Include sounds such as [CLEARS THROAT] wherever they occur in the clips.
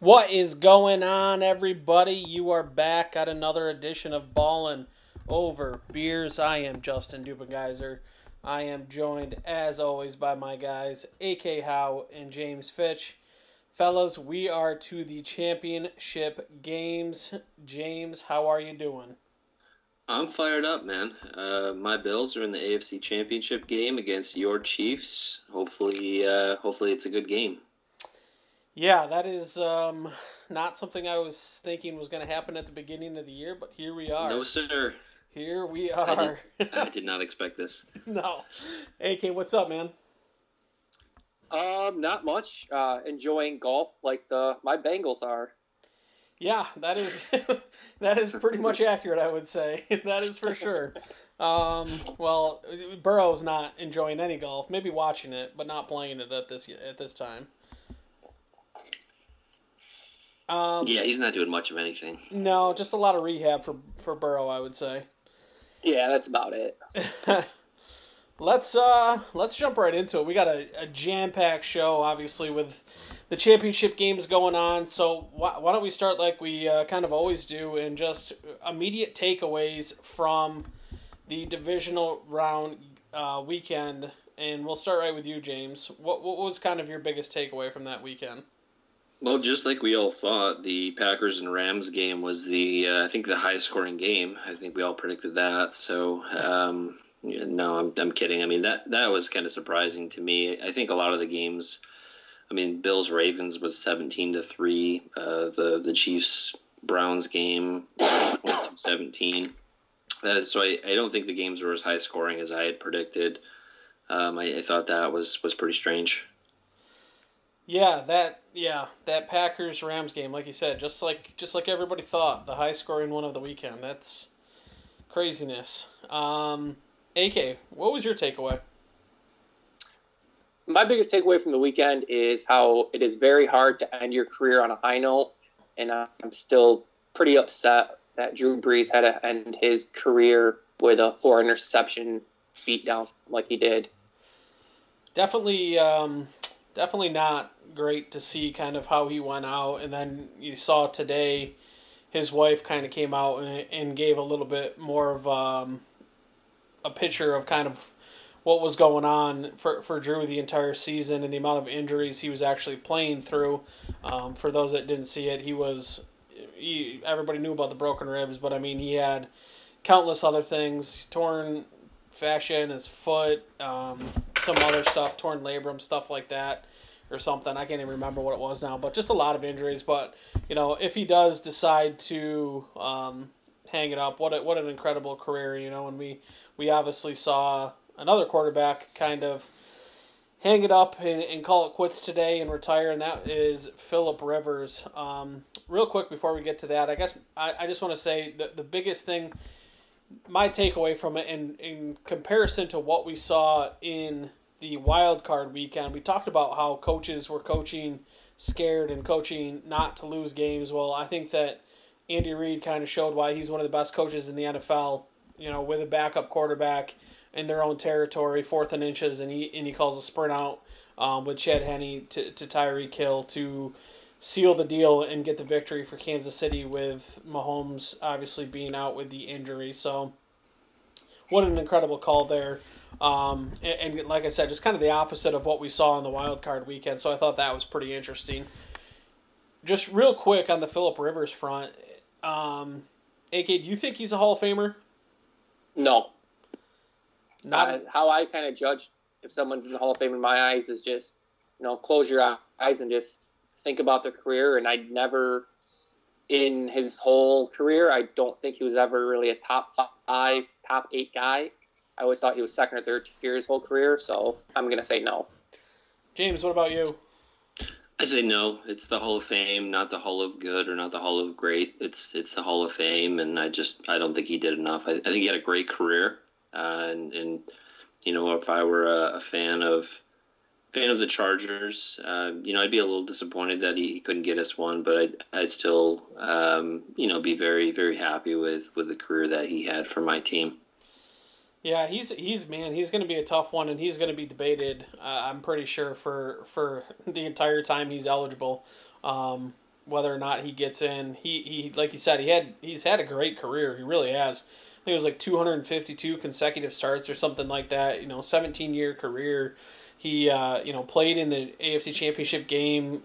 What is going on, everybody? You are back at another edition of Ballin' Over Beers. I am Justin Dubengeiser. I am joined, as always, by my guys, AK Howe and James Fitch. Fellas, we are to the championship games. James, how are you doing? I'm fired up, man. Uh, my Bills are in the AFC Championship game against your Chiefs. Hopefully, uh, hopefully it's a good game. Yeah, that is um, not something I was thinking was going to happen at the beginning of the year, but here we are. No, sir. Here we I are. did, [LAUGHS] I did not [LAUGHS] expect this. no. AK, what's up, man? Um, not much. Uh, enjoying golf like the my Bengals are. Yeah, that is [LAUGHS] that is pretty much accurate. I would say that is for sure. Um, well, Burrow's not enjoying any golf. Maybe watching it, but not playing it at this at this time. Um, Yeah, he's not doing much of anything. no, just a lot of rehab for for Burrow. I would say. Yeah, that's about it. [LAUGHS] let's uh let's jump right into it. We got a, a jam packed show, obviously with the championship games going on. So why, why don't we start like we uh, kind of always do, and just immediate takeaways from the divisional round uh, weekend. And we'll start right with you, James. What what was kind of your biggest takeaway from that weekend? Well, just like we all thought, the Packers and Rams game was the uh, I think the highest scoring game. I think we all predicted that. So um, yeah, no, I'm I'm kidding. I mean that that was kind of surprising to me. I think a lot of the games. I mean, Bills Ravens was seventeen to three. Uh, the the Chiefs Browns game 17. Uh, so I, I don't think the games were as high scoring as I had predicted. Um, I, I thought that was was pretty strange. Yeah, that yeah, that Packers Rams game, like you said, just like just like everybody thought, the high scoring one of the weekend. That's craziness. Um, AK, what was your takeaway? My biggest takeaway from the weekend is how it is very hard to end your career on a high note, and I'm still pretty upset that Drew Brees had to end his career with a four interception beatdown like he did. Definitely, um, definitely not great to see kind of how he went out, and then you saw today, his wife kind of came out and, gave a little bit more of um, a picture of kind of what was going on for, for Drew the entire season and the amount of injuries he was actually playing through. Um, for those that didn't see it, he was he, everybody knew about the broken ribs, but I mean he had countless other things, torn fascia in his foot, um, some other stuff, torn labrum, stuff like that, or something. I can't even remember what it was now, but just a lot of injuries. But you know, if he does decide to um, hang it up, what a, what an incredible career, you know. And we we obviously saw another quarterback kind of hang it up and, and call it quits today and retire, and that is Philip Rivers. Um, real quick before we get to that, I guess I, I just want to say the the biggest thing my takeaway from it in, in comparison to what we saw in the wild card weekend, we talked about how coaches were coaching scared and coaching not to lose games. Well, I think that Andy Reid kind of showed why he's one of the best coaches in the NFL, you know, with a backup quarterback in their own territory, fourth and inches, and he, and he calls a sprint out um, with Chad Henne to, to Tyreek Hill to seal the deal and get the victory for Kansas City with Mahomes obviously being out with the injury. So, what an incredible call there. Um, and, and, like I said, just kind of the opposite of what we saw on the wild card weekend. So I thought that was pretty interesting. Just real quick on the Philip Rivers front, um, AK, do you think he's a Hall of Famer? No. Not Uh, how I kind of judge if someone's in the Hall of Fame in my eyes is just, you know, close your eyes and just think about their career. And I'd never, in his whole career, I don't think he was ever really a top five, top eight guy. I always thought he was second or third tier his whole career. So I'm going to say no. James. What about you? I say no. It's the Hall of Fame, not the Hall of Good or not the Hall of Great. It's it's the Hall of Fame, and I just I don't think he did enough. I, I think he had a great career, uh, and and you know if I were a, a fan of fan of the Chargers, uh, you know I'd be a little disappointed that he, he couldn't get us one, but I'd I'd still um, you know be very very happy with with the career that he had for my team. Yeah, he's he's man, he's going to be a tough one, and he's going to be debated. Uh, I'm pretty sure for for the entire time he's eligible. Um, whether or not he gets in. He he like you said, he had he's had a great career. He really has. I think it was like 252 consecutive starts or something like that. You know, 17 year career. He uh, you know played in the AFC Championship game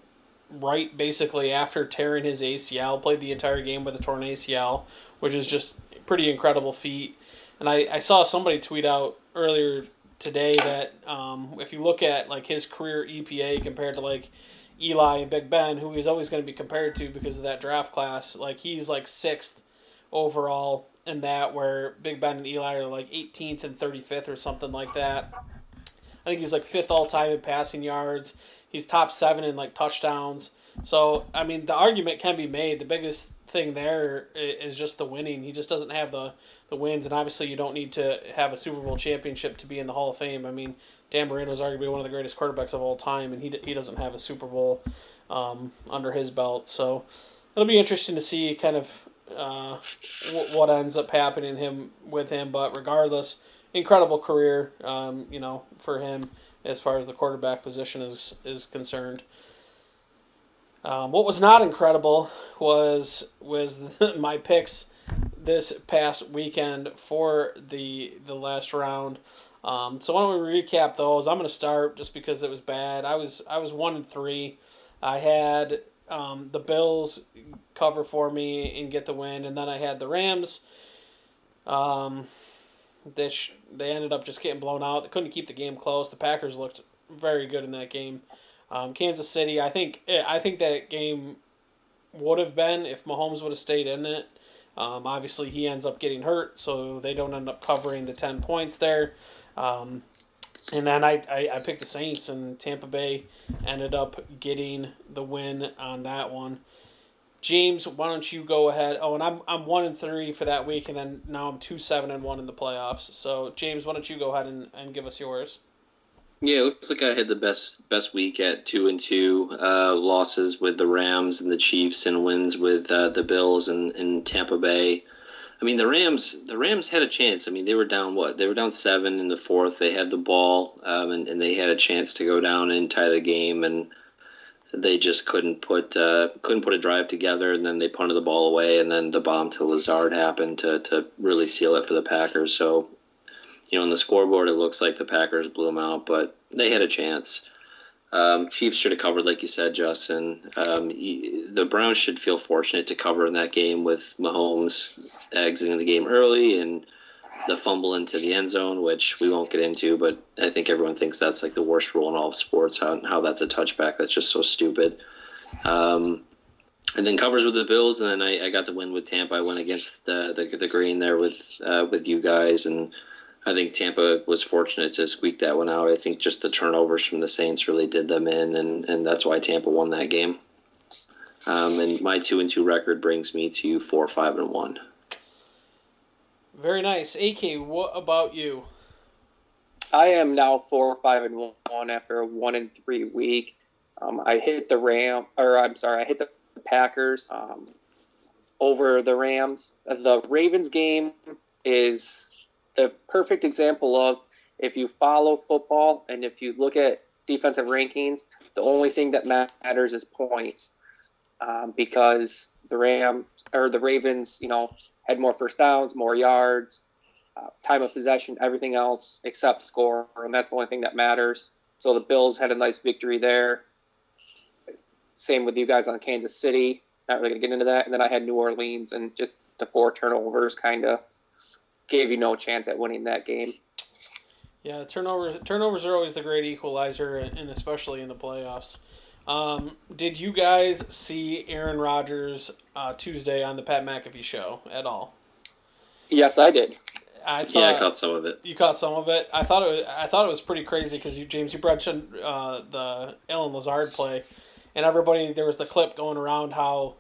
right basically after tearing his ACL. Played the entire game with a torn ACL, which is just pretty incredible feat. And I, I saw somebody tweet out earlier today that um, if you look at like his career EPA compared to like Eli and Big Ben, who he's always going to be compared to because of that draft class, like he's like sixth overall in that, where Big Ben and Eli are like 18th and 35th or something like that. I think he's like fifth all time in passing yards. He's top seven in like touchdowns. So I mean, the argument can be made. The biggest thing there is just the winning. He just doesn't have the the wins, and obviously you don't need to have a Super Bowl championship to be in the Hall of Fame. I mean, Dan Marino is arguably one of the greatest quarterbacks of all time, and he he doesn't have a Super Bowl um, under his belt. So it'll be interesting to see kind of uh, w- what ends up happening him with him. But regardless, incredible career, um, you know, for him as far as the quarterback position is is concerned. Um, what was not incredible was was [LAUGHS] my picks this past weekend for the the last round. Um, so why don't we recap those? I'm going to start just because it was bad. I was I was one and three. I had um, the Bills cover for me and get the win, and then I had the Rams. Um, they sh- they ended up just getting blown out. They couldn't keep the game close. The Packers looked very good in that game. Um, Kansas City, I think eh, I think that game would have been if Mahomes would have stayed in it. Um, obviously, he ends up getting hurt, so they don't end up covering the ten points there. Um, and then I, I, I picked the Saints, and Tampa Bay ended up getting the win on that one. James, why don't you go ahead? Oh, and I'm I'm one and three for that week, and then now I'm two seven and one in the playoffs. So James, why don't you go ahead and, and give us yours? Yeah, it looks like I had the best best week at two and two. Uh, losses with the Rams and the Chiefs, and wins with uh, the Bills and, and Tampa Bay. I mean, the Rams the Rams had a chance. I mean, they were down what? They were down seven in the fourth. They had the ball, um, and, and they had a chance to go down and tie the game, and they just couldn't put uh, couldn't put a drive together. And then they punted the ball away, and then the bomb to Lazard happened to to really seal it for the Packers. So you know, on the scoreboard, it looks like the Packers blew them out, but they had a chance. Um, Chiefs should have covered, like you said, Justin. Um, the Browns should feel fortunate to cover in that game with Mahomes exiting the game early and the fumble into the end zone, which we won't get into, but I think everyone thinks that's like the worst rule in all of sports. How, how that's a touchback? That's just so stupid. Um, and then covers with the Bills, and then I, I got the win with Tampa. I went against the the, the green there with uh, with you guys, and I think Tampa was fortunate to squeak that one out. I think just the turnovers from the Saints really did them in, and, and that's why Tampa won that game. Um, and my two and two record brings me to four, five, and one. Very nice. AK, what about you? I am now four, five, and one after a one and three week. Um, I hit the Ram, or I'm sorry, I hit the Packers um, over the Rams. The Ravens game is the perfect example of if you follow football and if you look at defensive rankings, the only thing that matters is points. Um, because the Ram or the Ravens, you know, had more first downs, more yards, uh, time of possession, everything else except score, and that's the only thing that matters. So the Bills had a nice victory there. Same with you guys on Kansas City. Not really gonna get into that. And then I had New Orleans and just the four turnovers kind of gave you no chance at winning that game. Yeah, turnovers turnovers are always the great equalizer, and especially in the playoffs. Um, did you guys see Aaron Rodgers uh, Tuesday on the Pat McAfee show at all? Yes, I did. I thought, yeah, I caught some of it. You caught some of it. I thought it. Was, I thought it was pretty crazy because you, James, you mentioned uh, the Allen Lazard play, and everybody there was the clip going around how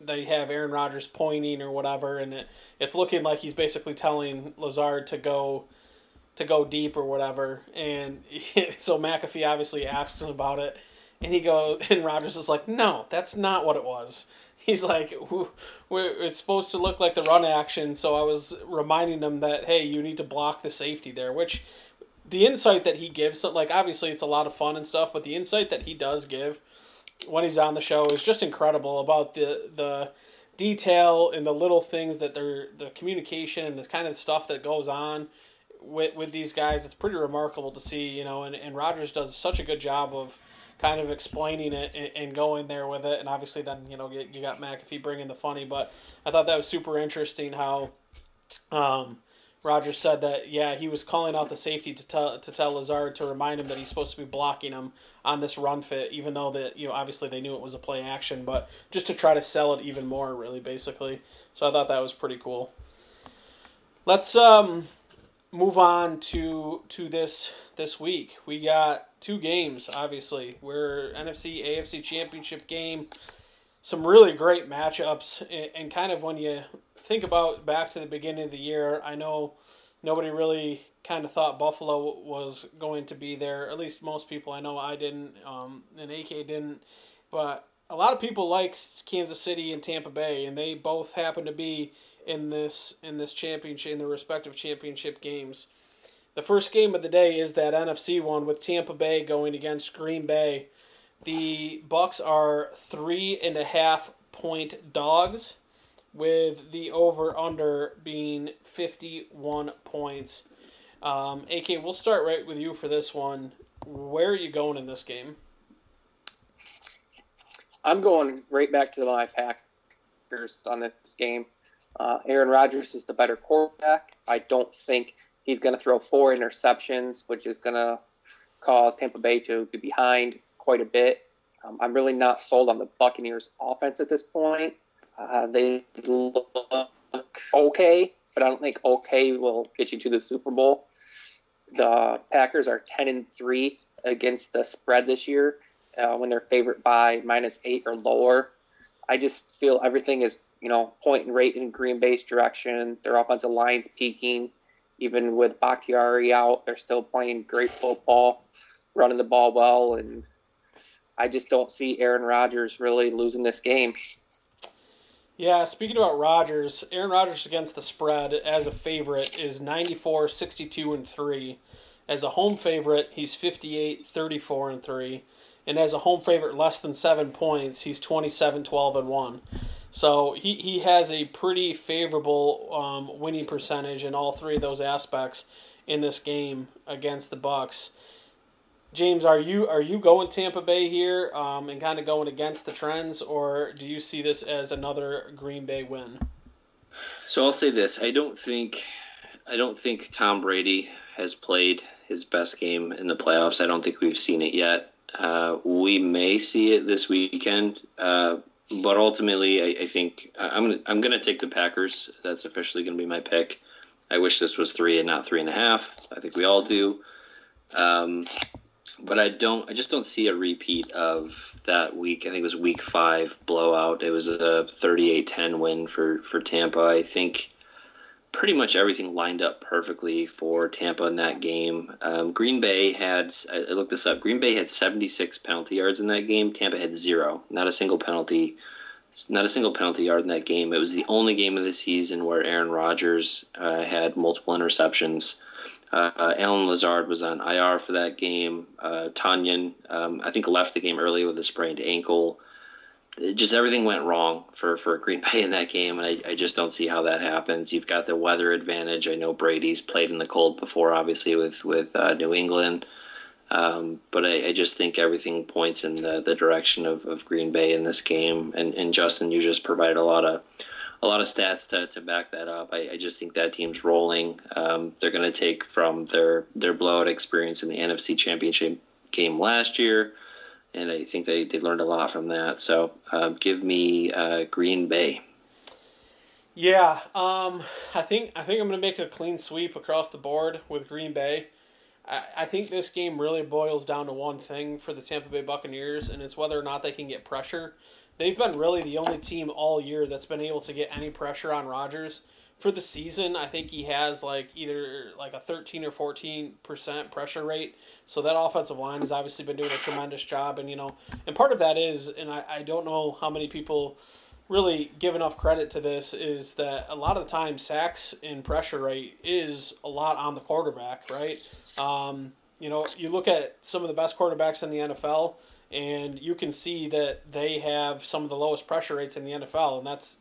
they have Aaron Rodgers pointing or whatever, and it, it's looking like he's basically telling Lazard to go to go deep or whatever. And [LAUGHS] so McAfee obviously asks him about it, and he goes, [LAUGHS] and Rodgers is like, "No, that's not what it was." [LAUGHS] He's like, "It's supposed to look like the run action." So I was reminding him that, hey, you need to block the safety there, which the insight that he gives, like obviously it's a lot of fun and stuff, but the insight that he does give when he's on the show is just incredible about the the detail and the little things that they're the communication and the kind of stuff that goes on with with these guys. It's pretty remarkable to see, you know, and, and Rodgers does such a good job of kind of explaining it and, going there with it. And obviously, then you know you, you got McAfee bringing the funny, but I thought that was super interesting how. Um, Rodgers said that yeah he was calling out the safety to tell to tell Lazard to remind him that he's supposed to be blocking him on this run fit, even though that you know obviously they knew it was a play action, but just to try to sell it even more, really basically. So I thought that was pretty cool. Let's um move on to to this this week. We got two games. Obviously, we're NFC AFC Championship game. Some really great matchups, and, and kind of when you think about back to the beginning of the year, I know nobody really kind of thought Buffalo was going to be there. At least most people. I know I didn't, um, and AK didn't, but a lot of people like Kansas City and Tampa Bay, and they both happen to be in this in this championship in their respective championship games. The first game of the day is that NFC one with Tampa Bay going against Green Bay. The Bucks are three and a half point dogs with the over under being 51 points. Um, AK, we'll start right with you for this one. Where are you going in this game? I'm going right back to the my Packers on this game. Uh, Aaron Rodgers is the better quarterback. I don't think he's going to throw four interceptions, which is going to cause Tampa Bay to be behind quite a bit. Um, I'm really not sold on the Buccaneers' offense at this point. Uh, they look okay, but I don't think okay will get you to the Super Bowl. The Packers are ten and three against the spread this year uh, when they're favored by minus eight or lower. I just feel everything is you know and rate in Green Bay's direction. Their offensive line's peaking. Even with Bakhtiari out, they're still playing great football, running the ball well, and I just don't see Aaron Rodgers really losing this game. Yeah, speaking about Rodgers, Aaron Rodgers against the spread as a favorite is 94, 62, and 3. As a home favorite, he's 58, 34, and 3. And as a home favorite less than 7 points, he's 27, 12, and 1. So he, he has a pretty favorable um, winning percentage in all three of those aspects in this game against the Bucks. James, are you are you going Tampa Bay here um, and kind of going against the trends, or do you see this as another Green Bay win? So I'll say this: I don't think I don't think Tom Brady has played his best game in the playoffs. I don't think we've seen it yet. Uh, we may see it this weekend, uh, but ultimately, I, I think I'm gonna, I'm going to take the Packers. That's officially going to be my pick. I wish this was three and not three and a half. I think we all do. Um, but I don't. I just don't see a repeat of that week. I think it was week five blowout. It was a 38-10 win for for Tampa. I think pretty much everything lined up perfectly for Tampa in that game. Um, Green Bay had. I looked this up. Green Bay had 76 penalty yards in that game. Tampa had zero. Not a single penalty. Not a single penalty yard in that game. It was the only game of the season where Aaron Rodgers uh, had multiple interceptions. Uh, Allen Lazard was on IR for that game. Uh, Tonyan, um, I think, left the game early with a sprained ankle. It just everything went wrong for, for Green [LAUGHS] Bay in that game, and I, I just don't see how that happens. You've got the weather advantage. I know Brady's played in the cold before, obviously with with uh, New England, um, but I, I, just think everything points in the, the direction of, of Green Bay in this game. And, and Justin, you just provided a lot of a lot of stats to, to back that up. I, I just think that team's rolling. Um, they're going to take from their their blowout experience in the NFC Championship game last year, and I think they, they learned a lot from that. So uh, give me uh, Green Bay. Yeah, um, I think I think I'm going to make a clean sweep across the board with Green Bay. I, I think this game really boils down to one thing for the Tampa Bay Buccaneers, and it's whether or not they can get pressure they've been really the only team all year that's been able to get any pressure on Rodgers. For the season, I think he has like either like a 13 or 14% pressure rate. So that offensive line has obviously been doing a tremendous job. And, you know, and part of that is, and I, I don't know how many people really give enough credit to this, is that a lot of the time sacks and pressure rate is a lot on the quarterback, right? Um, you know, you look at some of the best quarterbacks in the NFL and you can see that they have some of the lowest pressure rates in the NFL, and that's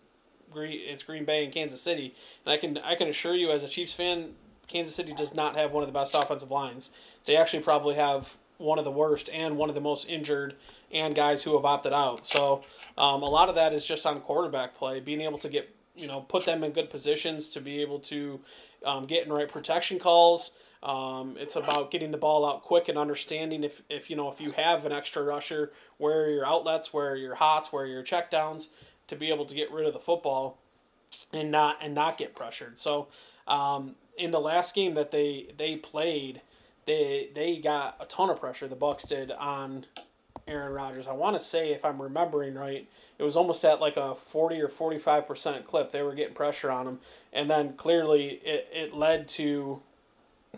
Green. It's Green Bay and Kansas City, and I can I can assure you as a Chiefs fan, Kansas City does not have one of the best offensive lines. They actually probably have one of the worst and one of the most injured and guys who have opted out. So um, a lot of that is just on quarterback play, being able to get you know put them in good positions to be able to um, get in right protection calls. Um, it's about getting the ball out quick and understanding if, if you know if you have an extra rusher, where are your outlets, where are your hots, where are your checkdowns, to be able to get rid of the football and not and not get pressured. So um, in the last game that they they played, they they got a ton of pressure. The Bucks did on Aaron Rodgers. I want to say if I'm remembering right, it was almost at like a 40 or 45 percent clip. They were getting pressure on him, and then clearly it, it led to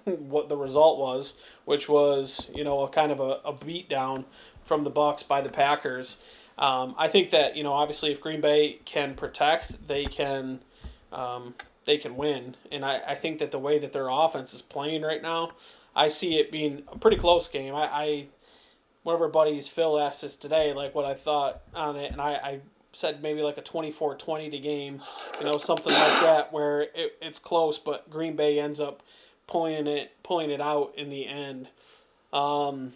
what the result was, which was you know a kind of a, a beat down from the Bucks by the Packers. Um, I think that you know obviously if Green Bay can protect, they can um, they can win, and I, I think that the way that their offense is playing right now, I see it being a pretty close game. I, I one of our buddies Phil asked us today like what I thought on it, and I, I said maybe like a 24-20 to game, you know something like that where it, it's close, but Green Bay ends up pulling it pulling it out in the end. Um,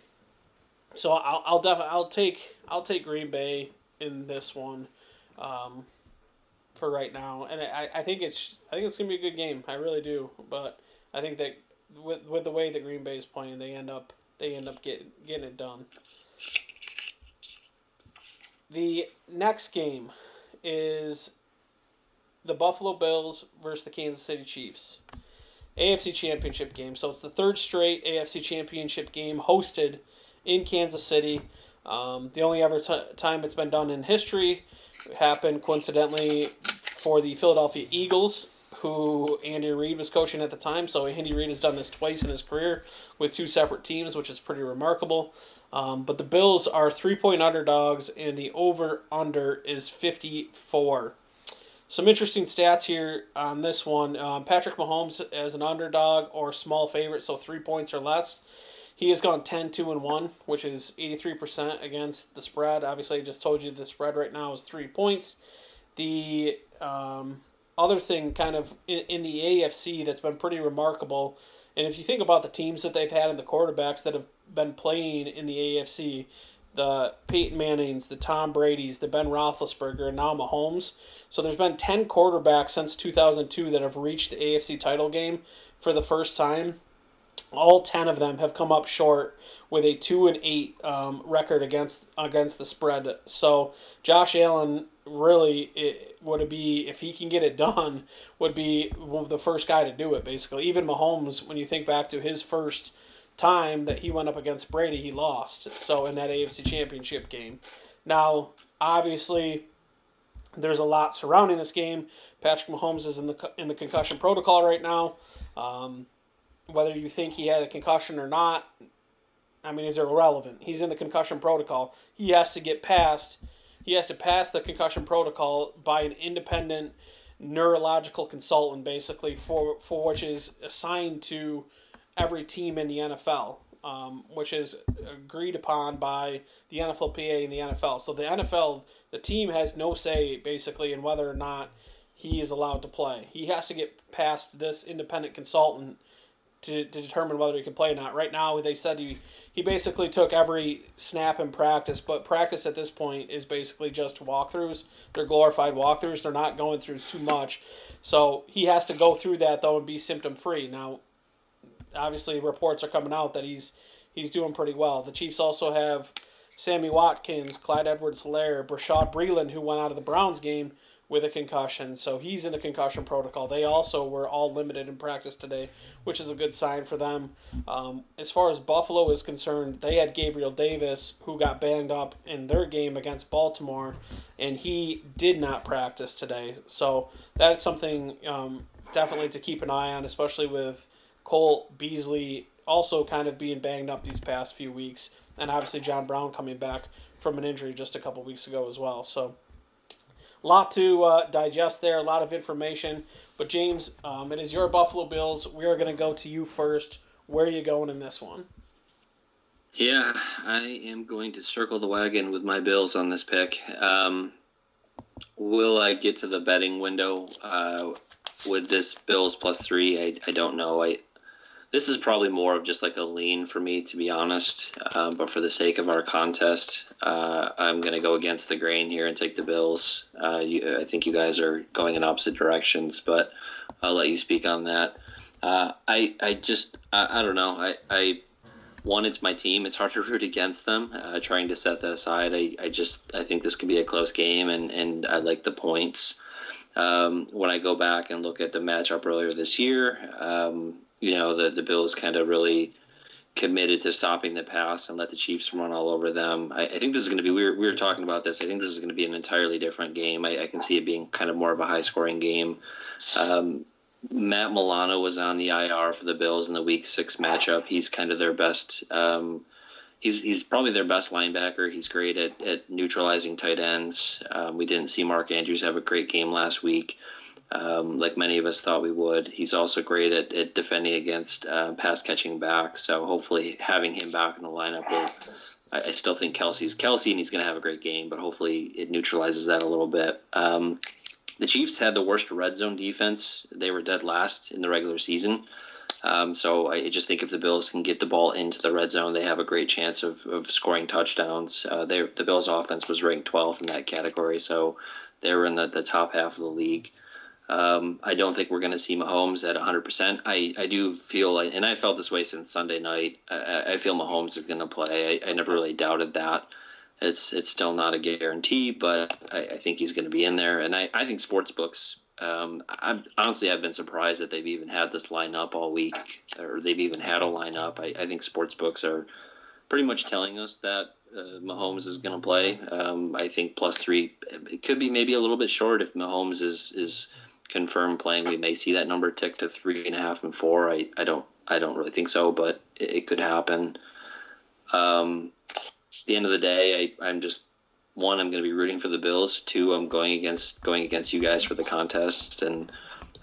so I'll I'll definitely I'll take I'll take Green Bay in this one, um, for right now, and I, I think it's I think it's gonna be a good game. I really do, but I think that with with the way that Green Bay is playing, they end up they end up getting getting it done. The next game is the Buffalo Bills versus the Kansas City Chiefs. AFC Championship game. So it's the third straight AFC Championship game hosted in Kansas City. Um, the only ever t- time it's been done in history happened coincidentally for the Philadelphia Eagles, who Andy Reid was coaching at the time. So Andy Reid has done this twice in his career with two separate teams, which is pretty remarkable. Um, but the Bills are three point underdogs, and the over under is 54. Some interesting stats here on this one. Um, Patrick Mahomes as an underdog or small favorite, so three points or less. He has gone 10 2 and 1, which is 83% against the spread. Obviously, I just told you the spread right now is three points. The um, other thing, kind of in, in the AFC, that's been pretty remarkable, and if you think about the teams that they've had and the quarterbacks that have been playing in the AFC, the Peyton Mannings, the Tom Brady's, the Ben Roethlisberger, and now Mahomes. So there's been 10 quarterbacks since 2002 that have reached the AFC title game for the first time. All 10 of them have come up short with a 2 and 8 um, record against against the spread. So josh allen really it, would be if he can get it done would be the first guy to do it basically. Even mahomes when you think back to his first time that he went up against brady he lost so in that afc championship game now obviously there's a lot surrounding this game patrick mahomes is in the in the concussion protocol right now um, whether you think he had a concussion or not, I mean, is irrelevant. He's in the concussion protocol. He has to get past. He has to pass the concussion protocol by an independent neurological consultant, basically for for which is assigned to every team in the NFL, um, which is agreed upon by the NFLPA and the NFL. So the NFL, the team has no say basically in whether or not he is allowed to play. He has to get past this independent consultant to, to determine whether he can play or not. Right now, they said he, he basically took every snap in practice, but practice at this point is basically just walkthroughs. They're glorified walkthroughs. They're not going through too much. So he has to go through that, though, and be symptom free. Now, obviously, reports are coming out that he's he's doing pretty well. The Chiefs also have Sammy Watkins, Clyde Edwards Helaire, Bashaud Breeland, who went out of the Browns game with a concussion, so he's in the concussion protocol. They also were all limited in practice today, which is a good sign for them. Um, as far as Buffalo is concerned, they had Gabriel Davis, who got banged up in their game against Baltimore, and he did not practice today. So that's something um, definitely to keep an eye on, especially with Cole Beasley also kind of being banged up these past few weeks, and obviously John Brown coming back from an injury just a couple weeks ago as well. So a lot to uh, digest there, a lot of information. But James, um, it is your Buffalo Bills. We are going to go to you first. Where are you going in this one? Yeah, I am going to circle the wagon with my Bills on this pick. Um, will I get to the betting window uh, with this Bills plus three? I, I don't know. I this is probably more of just like a lean for me, to be honest. Um, but for the sake of our contest, uh, I'm going to go against the grain here and take the Bills. Uh, you, I think you guys are going in opposite directions, but I'll let you speak on that. Uh, I I just I, I don't know. I, I one, it's my team. It's hard to root against them. Uh, trying to set that aside, I, I just I think this could be a close game, and and I like the points. Um, when I go back and look at the matchup earlier this year, um, you know, the, the Bills kind of really committed to stopping the pass and let the Chiefs run all over them. I, I think this is going to be, we were, we were talking about this. I think this is going to be an entirely different game. I, I can see it being kind of more of a high scoring game. Um, Matt Milano was on the IR for the Bills in the week six matchup. He's kind of their best, um, he's he's probably their best linebacker. He's great at, at neutralizing tight ends. Um, we didn't see Mark Andrews have a great game last week um, like many of us thought we would. He's also great at, at defending against uh, pass catching back. So hopefully having him back in the lineup will. I, still think Kelsey's Kelsey, and he's going to have a great game, but hopefully it neutralizes that a little bit. Um, the Chiefs had the worst red zone defense. They were dead last in the regular season. Um, so I just think if the Bills can get the ball into the red zone, they have a great chance of, of scoring touchdowns. Uh, the Bills' offense was ranked 12th in that category, so they were in the, the top half of the league. Um, I don't think we're going to see Mahomes at 100%. I, I do feel like, and I felt this way since Sunday night. I, I feel Mahomes is going to play. I, I, never really doubted that. It's it's still not a guarantee, but I, I think he's going to be in there. And I, I think sports books. Um, i honestly, I've been surprised that they've even had this lineup all week, or they've even had a lineup. I, I think sports books are pretty much telling us that uh, Mahomes is going to play. Um, I think plus three. It could be maybe a little bit short if Mahomes is is confirmed playing, we may see that number tick to three and a half and four. I, I don't I don't really think so, but it, it could happen. Um, at the end of the day, I, I'm just one. I'm going to be rooting for the Bills. Two, I'm going against going against you guys for the contest, and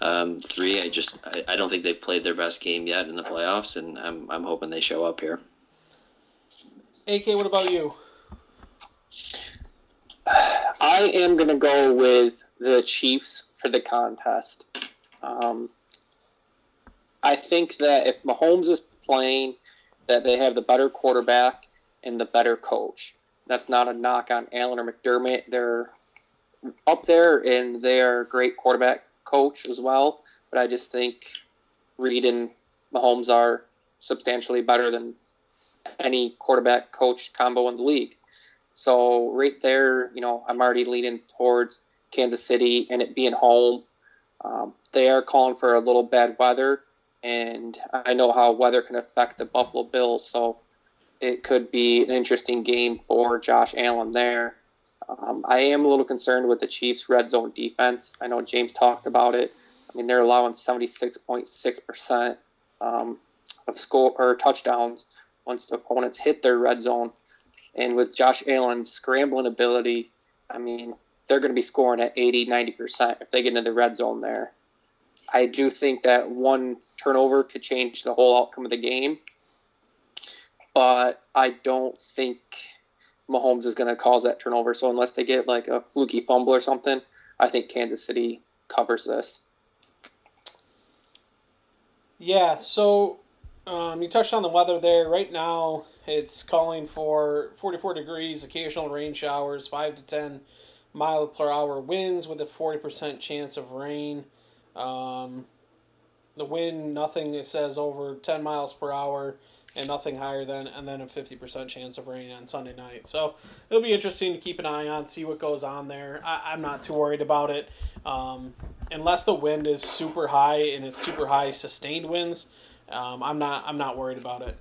um, three, I just I, I don't think they've played their best game yet in the playoffs, and I'm I'm hoping they show up here. AK, what about you? I am going to go with the Chiefs for the contest. Um, I think that if Mahomes is playing, that they have the better quarterback and the better coach. That's not a knock on Allen or McDermott. They're up there and they're a great quarterback coach as well. But I just think Reid and Mahomes are substantially better than any quarterback coach combo in the league. So right there, you know, I'm already leaning towards Kansas City and it being home. Um, they are calling for a little bad weather, and I know how weather can affect the Buffalo Bills, so it could be an interesting game for Josh Allen there. Um, I am a little concerned with the Chiefs' red zone defense. I know James talked about it. I mean, they're allowing 76.6% um, of score or touchdowns once the opponents hit their red zone. And with Josh Allen's scrambling ability, I mean, they're going to be scoring at 80, 90% if they get into the red zone there. I do think that one turnover could change the whole outcome of the game, but I don't think Mahomes is going to cause that turnover. So unless they get like a fluky fumble or something, I think Kansas City covers this. Yeah, so um, you touched on the weather there. Right now, it's calling for 44 degrees, occasional rain showers, 5 to 10 mile per hour winds with a 40% chance of rain. Um, the wind, nothing it says over 10 miles per hour and nothing higher than, and then a 50% chance of rain on Sunday night. So it'll be interesting to keep an eye on, see what goes on there. I, am not too worried about it. Um, unless the wind is super high and it's super high sustained winds, um, I'm not I'm not worried about it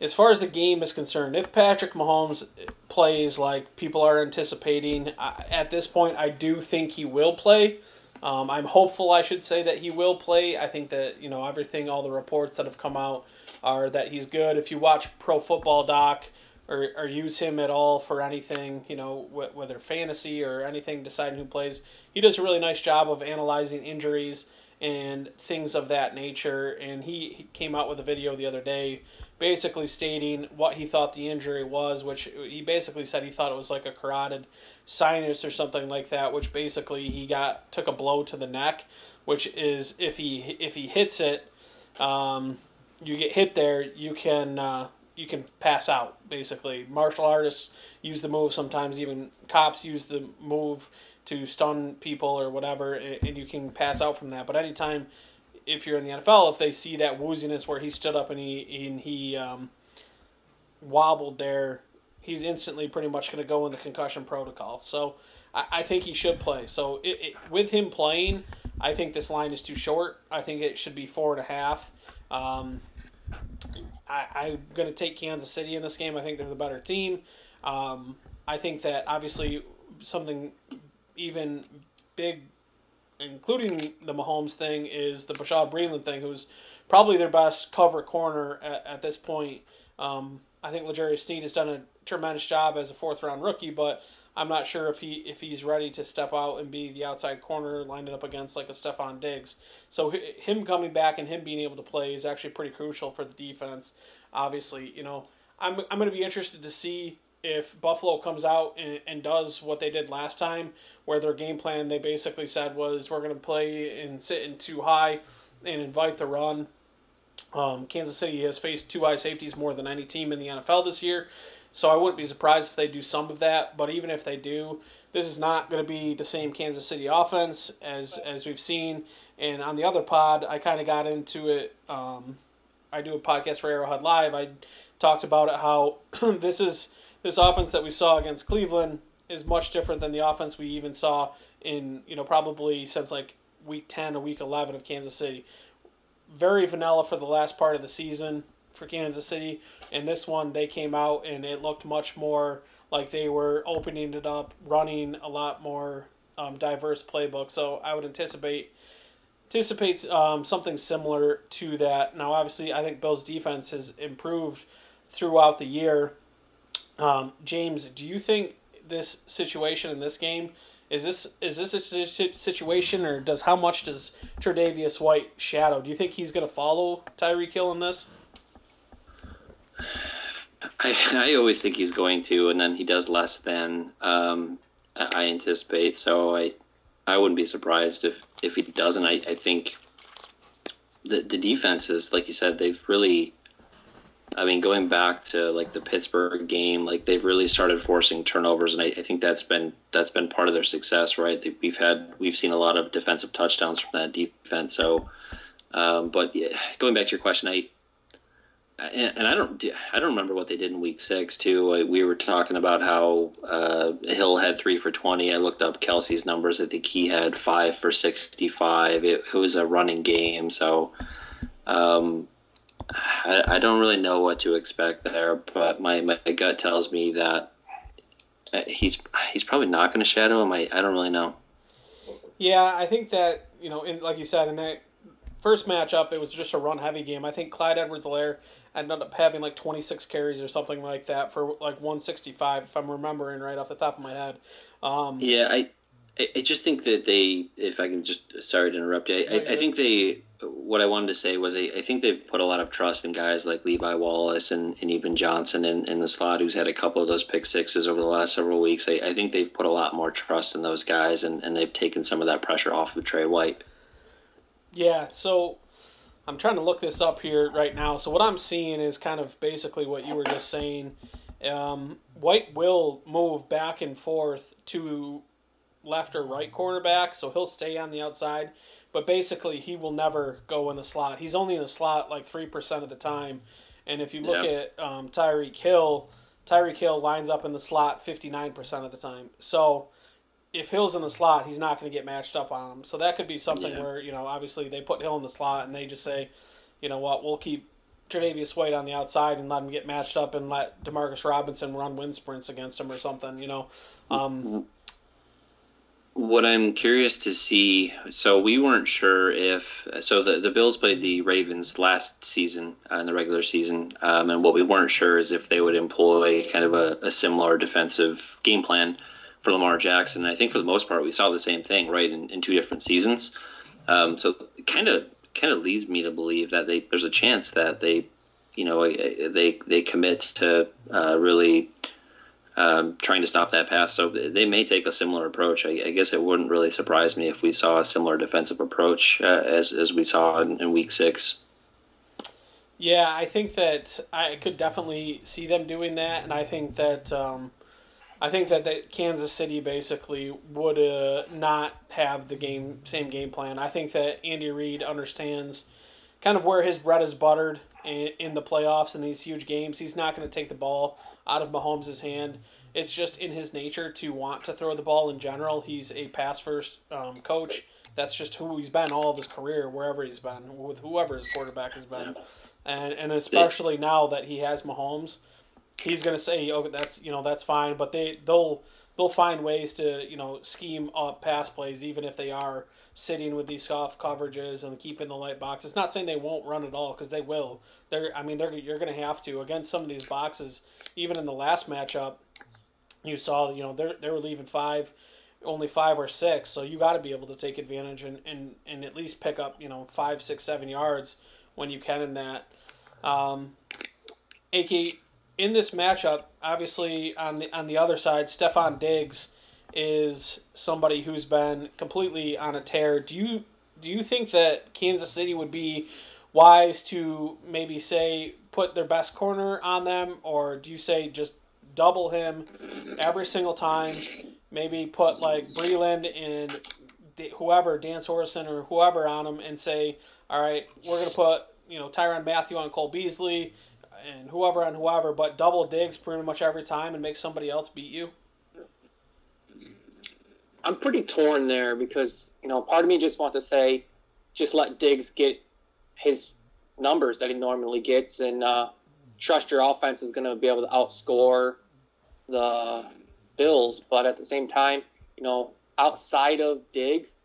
as far as the game is concerned, if Patrick Mahomes plays like people are anticipating, at this point, I do think he will play. Um, I'm hopeful, I should say, that he will play. I think that, you know, everything, all the reports that have come out are that he's good. If you watch Pro Football Doc or, or use him at all for anything, you know, whether fantasy or anything, deciding who plays, he does a really nice job of analyzing injuries and things of that nature. And he, he came out with a video the other day basically stating what he thought the injury was, which he basically said he thought it was like a carotid sinus or something like that, which basically he got took a blow to the neck, which is if he if he hits it, um, you get hit there, you can uh, you can pass out basically. Martial artists use the move sometimes, even cops use the move to stun people or whatever, and you can pass out from that. But anytime if you're in the NFL, if they see that wooziness where he stood up and he and he um, wobbled there, he's instantly pretty much going to go in the concussion protocol. So I, I think he should play. So it, it, with him playing, I think this line is too short. I think it should be four and a half. Um, I, am going to take Kansas City in this game. I think they're the better team. Um, I think that obviously something even big including the Mahomes thing, is the Bashaud Breeland thing, who's probably their best cover corner at, at this point. Um, I think L'Jarius Sneed has done a tremendous job as a fourth round rookie, but I'm not sure if he if he's ready to step out and be the outside corner lining up against like a Stefon Diggs. So him coming back and him being able to play is actually pretty crucial for the defense. Obviously, you know, I'm I'm going to be interested to see if Buffalo comes out and, and does what they did last time, where their game plan they basically said was we're going to play and sit in two high and invite the run. Um, Kansas City has faced two high safeties more than any team in the NFL this year, so I wouldn't be surprised if they do some of that. But even if they do, this is not going to be the same Kansas City offense as as we've seen. And on the other pod, I kind of got into it. Um, I do a podcast for Arrowhead Live. I talked about it how [CLEARS THROAT] this is this offense that we saw against Cleveland is much different than the offense we even saw in you know probably since like week 10 or week 11 of Kansas City. Very vanilla for the last part of the season for Kansas City. And this one, they came out and it looked much more like they were opening it up, running a lot more um, diverse playbook. So I would anticipate anticipate um, something similar to that. Now, obviously, I think Bill's defense has improved throughout the year. Um, James, do you think this situation in this game is this is this a situation or does how much does Tre'Davious White shadow? Do you think he's going to follow Tyreek Hill in this? [SIGHS] I, I always think he's going to, and then he does less than um, I anticipate. So I I wouldn't be surprised if if he doesn't. I, I think the the defenses, like you said, they've really I mean, going back to like the Pittsburgh game, like they've really started forcing turnovers, and I, I think that's been that's been part of their success, right? We've had we've seen a lot of defensive touchdowns from that defense. So, um, but yeah, going back to your question, I and I don't I don't remember what they did in Week Six too. We were talking about how uh, Hill had three for twenty. I looked up Kelsey's numbers. I think he had five for sixty-five. It, it was a running game, so. Um, I, I don't really know what to expect there, but my, my gut tells me that uh, he's he's probably not going to shadow him. I, I don't really know. Yeah, I think that you know, in like you said, in that first matchup, it was just a run heavy game. I think Clyde Edwards Helaire ended up having like 26 carries or something like that for like 165, if I'm remembering right off the top of my head. Um, yeah, I I just think that they, if I can just, sorry to interrupt you, I, I, I think they what I wanted to say was I, I, think they've put a lot of trust in guys like Levi Wallace and, and even Johnson in, in the slot, who's had a couple of those pick sixes over the last several weeks. I, I think they've put a lot more trust in those guys and, and they've taken some of that pressure off of Trey White. Yeah, so I'm trying to look this up here right now. So what I'm seeing is kind of basically what you were just saying. Um, White will move back and forth to left or right cornerback, so he'll stay on the outside but basically he will never go in the slot. He's only in the slot like three percent of the time. And if you look at um, Tyreek Hill, Tyreek Hill lines up in the slot fifty nine percent of the time. So if Hill's in the slot, he's not going to get matched up on him. So that could be something yeah. where you know obviously they put Hill in the slot and they just say, you know what, we'll keep Tre'Davious White on the outside and let him get matched up and let Demarcus Robinson run wind sprints against him or something. You know, um, mm-hmm what I'm curious to see, so we weren't sure if so the the Bills played the Ravens last season uh, in the regular season, um, and what we weren't sure is if they would employ kind of a, a, similar defensive game plan for Lamar Jackson. And I think for the most part we saw the same thing, right, in, in two different seasons. Um, so kind of kind of leads me to believe that they there's a chance that they, you know, they they commit to uh, really um, trying to stop that pass. So they may take a similar approach. I, I, guess it wouldn't really surprise me if we saw a similar defensive approach uh, as as we saw in, in Week Six. Yeah, I think that I could definitely see them doing that, and I think that um, I think that, that Kansas City basically would uh, not have the game same game plan. I think that Andy Reid understands kind of where his bread is buttered in, in the playoffs in these huge games. He's not going to take the ball out of Mahomes' hand. It's just in his nature to want to throw the ball in general. He's a pass first um, coach. That's just who he's been all of his career, wherever he's been, with whoever his quarterback has been. And and especially now that he has Mahomes, he's gonna say, "Oh, that's you know that's fine," but they they'll they'll find ways to you know scheme up pass plays even if they are sitting with these soft coverages and keeping the light box. It's not saying they won't run at all because they will. They're I mean they're you're gonna have to against some of these boxes. Even in the last matchup, you saw you know they they were leaving five only five or six, so you got to be able to take advantage and, and, and at least pick up you know five, six, seven yards when you can in that. Um, AK in this matchup, obviously on the on the other side, Stefon Diggs is somebody who's been completely on a tear. Do you do you think that Kansas City would be wise to maybe say put their best corner on them, or do you say just double him every single time? Maybe put like Breeland and whoever Dan Sorensen or whoever on him, and say, all right, we're gonna put you know Tyrann Mathieu on Cole Beasley and whoever on whoever, but double Diggs pretty much every time and make somebody else beat you? I'm pretty torn there because you know part of me just wants to say, just let Diggs get his numbers that he normally gets and uh, trust your offense is going to be able to outscore the Bills. But at the same time, you know, outside of Diggs,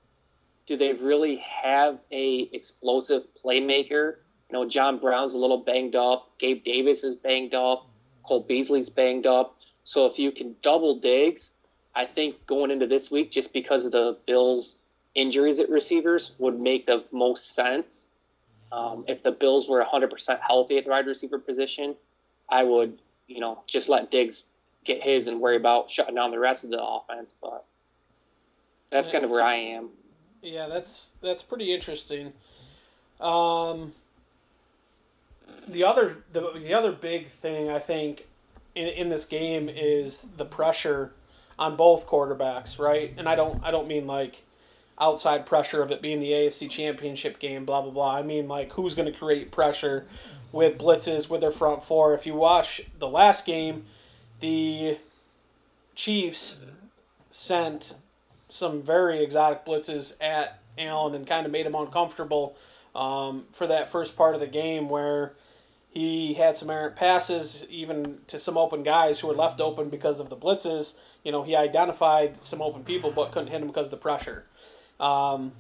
do they really have a explosive playmaker you know, John Brown's a little banged up. Gabe Davis is banged up. Cole Beasley's banged up. So if you can double Diggs, I think going into this week, just because of the Bills' injuries at receivers, would make the most sense. Um, if the Bills were 100% healthy at the wide receiver position, I would, you know, just let Diggs get his and worry about shutting down the rest of the offense. But that's kind of where I am. Yeah, that's that's pretty interesting. Um, the other the, the other big thing I think in, in this game is the pressure on both quarterbacks, right? And I don't I don't mean like outside pressure of it being the AFC Championship game, blah blah blah. I mean like who's going to create pressure with blitzes with their front four. If you watch the last game, the Chiefs sent some very exotic blitzes at Allen and kind of made him uncomfortable um, for that first part of the game where he had some errant passes, even to some open guys who were left open because of the blitzes. You know, he identified some open people, but couldn't hit them because of the pressure. Um,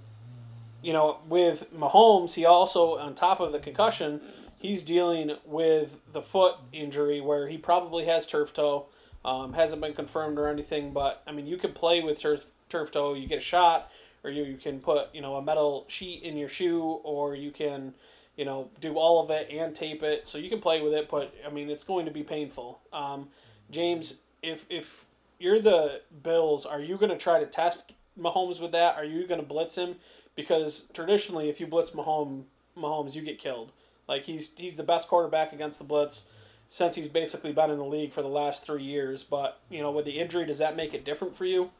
you know, with Mahomes, he also, on top of the concussion, he's dealing with the foot injury where he probably has turf toe. Um, hasn't been confirmed or anything, but I mean, you can play with turf, turf toe. You get a shot, or you, you can put you know a metal sheet in your shoe, or you can you know, do all of it and tape it, so you can play with it. But I mean, it's going to be painful. Um, James, if if you're the Bills, are you going to try to test Mahomes with that? Are you going to blitz him? Because traditionally, if you blitz Mahomes, Mahomes, you get killed. Like he's he's the best quarterback against the blitz since he's basically been in the league for the last three years. But you know, with the injury, does that make it different for you?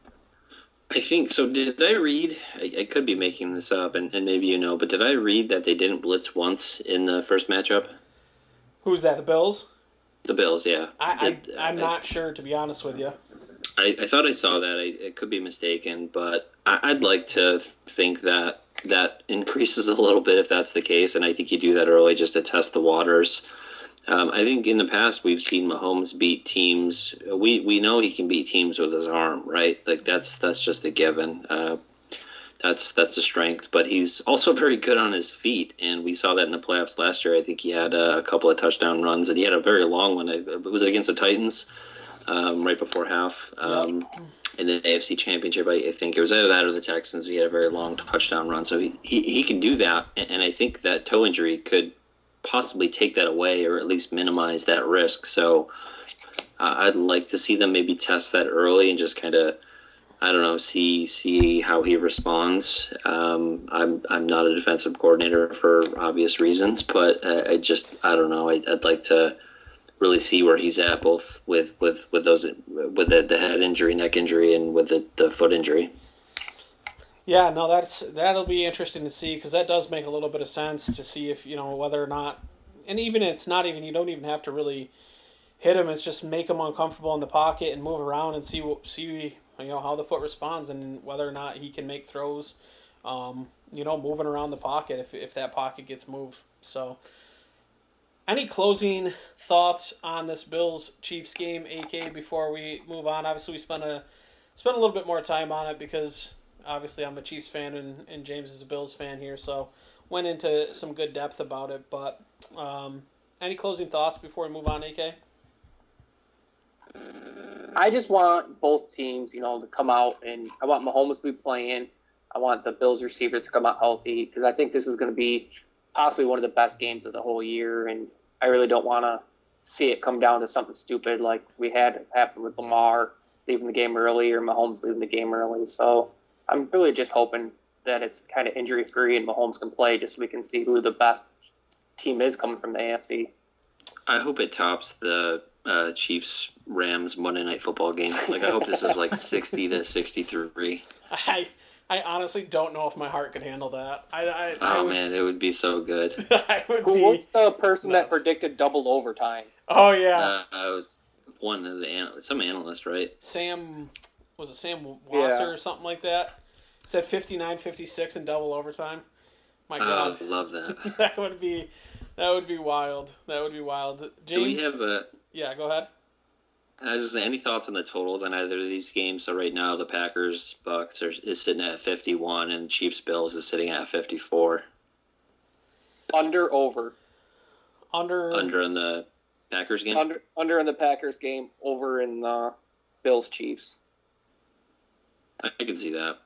I think so. Did I read? I, I could be making this up, and, and, maybe you know, but did I read that they didn't blitz once in the first matchup? Who's that? The Bills. The Bills, yeah. I, I am uh, not sure to be honest with you. I, I thought I saw that. I, I could be mistaken, but I, would like to think that that [LAUGHS] increases a little bit if that's the case, and I think you do that early just to test the waters. Um, I think in the past we've seen Mahomes beat teams. We we know he can beat teams with his arm, right? Like that's that's just a given. Uh, that's that's a strength. But he's also [LAUGHS] very good on his feet, and we saw that in the playoffs last year. I think he had a, couple of touchdown runs, and he had a very long one. It was against the Titans. Um, right before half. Um, yep. In the AFC Championship, I, I, think it was either that or the Texans. He had a very long touchdown run, so he, he, he can do that. And, and I think that toe injury could possibly take that away or at least minimize that risk. So uh, I'd like to see them maybe test that early and just kind of I don't know, see see how he responds. Um, I'm I'm not a defensive coordinator for obvious reasons, but I, I just I don't know. I, would like to really see where he's at, both with with with those with the, the head injury, neck injury, and with the, the foot injury. Yeah, no, that's that'll be interesting to see because that does make a little bit of sense to see if you know whether or not, and even it's not even you don't even have to really hit him. It's just make him uncomfortable in the pocket and move around and see what see you know how the foot responds and whether or not he can make throws. Um, you know, moving around the pocket if if that pocket gets moved. So, any closing thoughts on this Bills Chiefs game, AK? Before we move on, obviously we spent a spent a little bit more time on it because obviously I'm a Chiefs fan and, and James is a Bills fan here, so went into some good depth about it. But um, any closing thoughts before we move on, AK? I just want both teams, you know, to come out and I want Mahomes to be playing. I want the Bills receivers to come out healthy because I think this is going to be possibly one of the best games of the whole year, and I really don't want to see it come down to something stupid like we had happen with Lamar leaving the game early or Mahomes leaving the game early. So I'm really just hoping that it's kind of injury free and Mahomes can play just so we can see who the best team is coming from the AFC. I hope it tops the uh, Chiefs Rams Monday Night Football game. Like I hope this is like [LAUGHS] sixty to sixty three. I I honestly don't know if my heart could handle that. I, I oh I would, man, it would be so good. [LAUGHS] Who was the person nuts. that predicted double overtime? Oh yeah, uh, I was one of the some analyst, right? Sam was it Sam Wasser yeah. or something like that? Said 59-56 in double overtime. My God, oh, love that. [LAUGHS] that would be that would be wild. That would be wild. James, Do we have a? Yeah, go ahead. I was just saying, any thoughts on the totals on either of these games? So right now, the Packers Bucs are is sitting at fifty one, and Chiefs Bills is sitting at fifty four. Under over. Under. Under in the Packers game. Under under in the Packers game. Over in the Bills Chiefs. I, I can see that.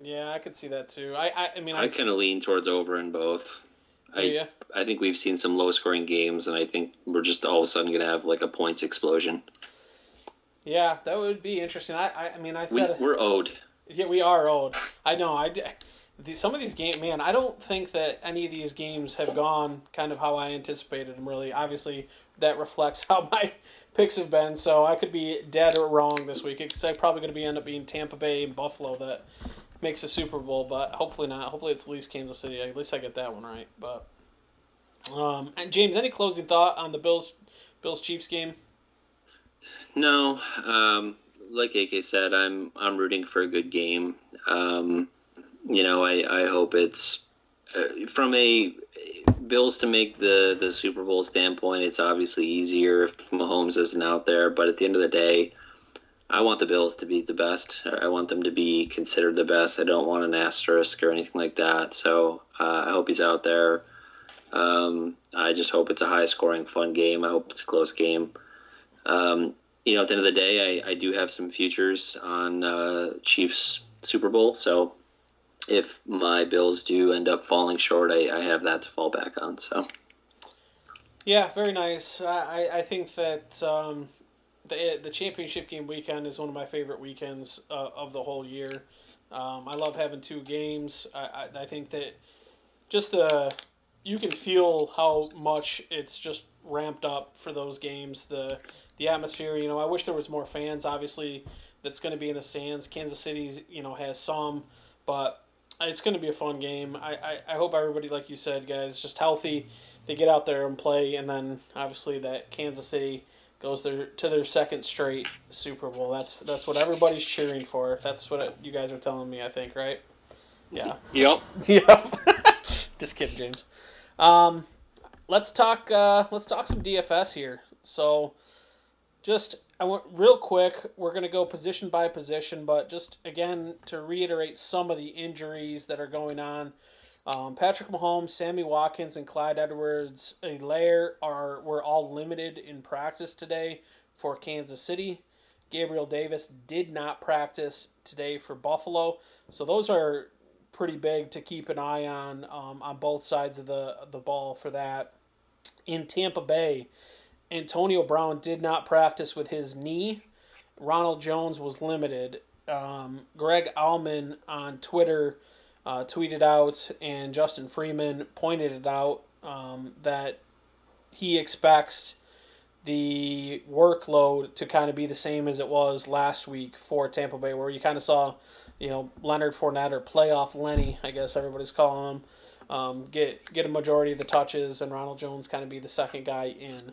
Yeah, I could see that too. I I, I mean, I, I kind of lean towards over in both. Oh, I, yeah. I think we've seen some low scoring games, and I think we're just all of a sudden going to have like a points explosion. Yeah, that would be interesting. I, I, I mean, I said we, are owed. Yeah, we are owed. I know. I the, some of these games, man. I don't think that any of these games have gone kind of how I anticipated them. Really, obviously, that reflects [LAUGHS] how my picks have been. So I could be dead or wrong this week. It's probably going to be end up being Tampa Bay and Buffalo that makes the Super Bowl, but hopefully not. Hopefully it's at least Kansas City. At least I get that one right. But um, and James, any closing thought on the Bills Bills Chiefs game? No, um, like AK said, I'm I'm rooting for a good game. Um, you know, I, I hope it's uh, from a Bills to make the the Super Bowl standpoint. It's obviously easier if Mahomes isn't out there, but at the end of the day, I want the Bills to be the best. I want them to be considered the best. I don't want an asterisk or anything like that. So uh, I hope he's out there. Um, I just hope it's a high scoring, fun game. I hope it's a close game. Um, you know, at the end of the day, I, I do have some futures on uh, Chiefs Super Bowl. So if my Bills do end up falling short, I, I have that to fall back on. So. Yeah, very nice. I, I think that um, the the championship game weekend is one of my favorite weekends uh, of the whole year. Um, I love having two games. I, I, I think that just the you can feel how much it's just ramped up for those games. The the atmosphere. You know, I wish there was more fans. Obviously, that's going to be in the stands. Kansas City, you know, has some, but it's going to be a fun game. I, I, I hope everybody, like you said, guys, just healthy. They get out there and play, and then obviously that Kansas City goes their to their second straight Super Bowl. That's that's what everybody's cheering for. That's what it, you guys are telling me. I think, right? Yeah. Yep. [LAUGHS] yep. [LAUGHS] just kidding, James. Um, let's talk. Uh, let's talk some DFS here. So just I want real quick. We're gonna go position by position, but just again to reiterate some of the injuries that are going on. Um, Patrick Mahomes, Sammy Watkins, and Clyde Edwards-Helaire are were all limited in practice today for Kansas City. Gabriel Davis did not practice today for Buffalo. So those are pretty big to keep an eye on um, on both sides of the the ball for that. In Tampa Bay, Antonio Brown did not practice with his knee. Ronald Jones was limited. Um, Greg Auman on Twitter uh, tweeted out, and Justin Freeman pointed it out um, that he expects the workload to kind of be the same as it was last week for Tampa Bay, where you kind of saw, you know, Leonard Fournette or playoff Lenny, I guess everybody's calling him, um, get get a majority of the touches, and Ronald Jones kind of be the second guy in.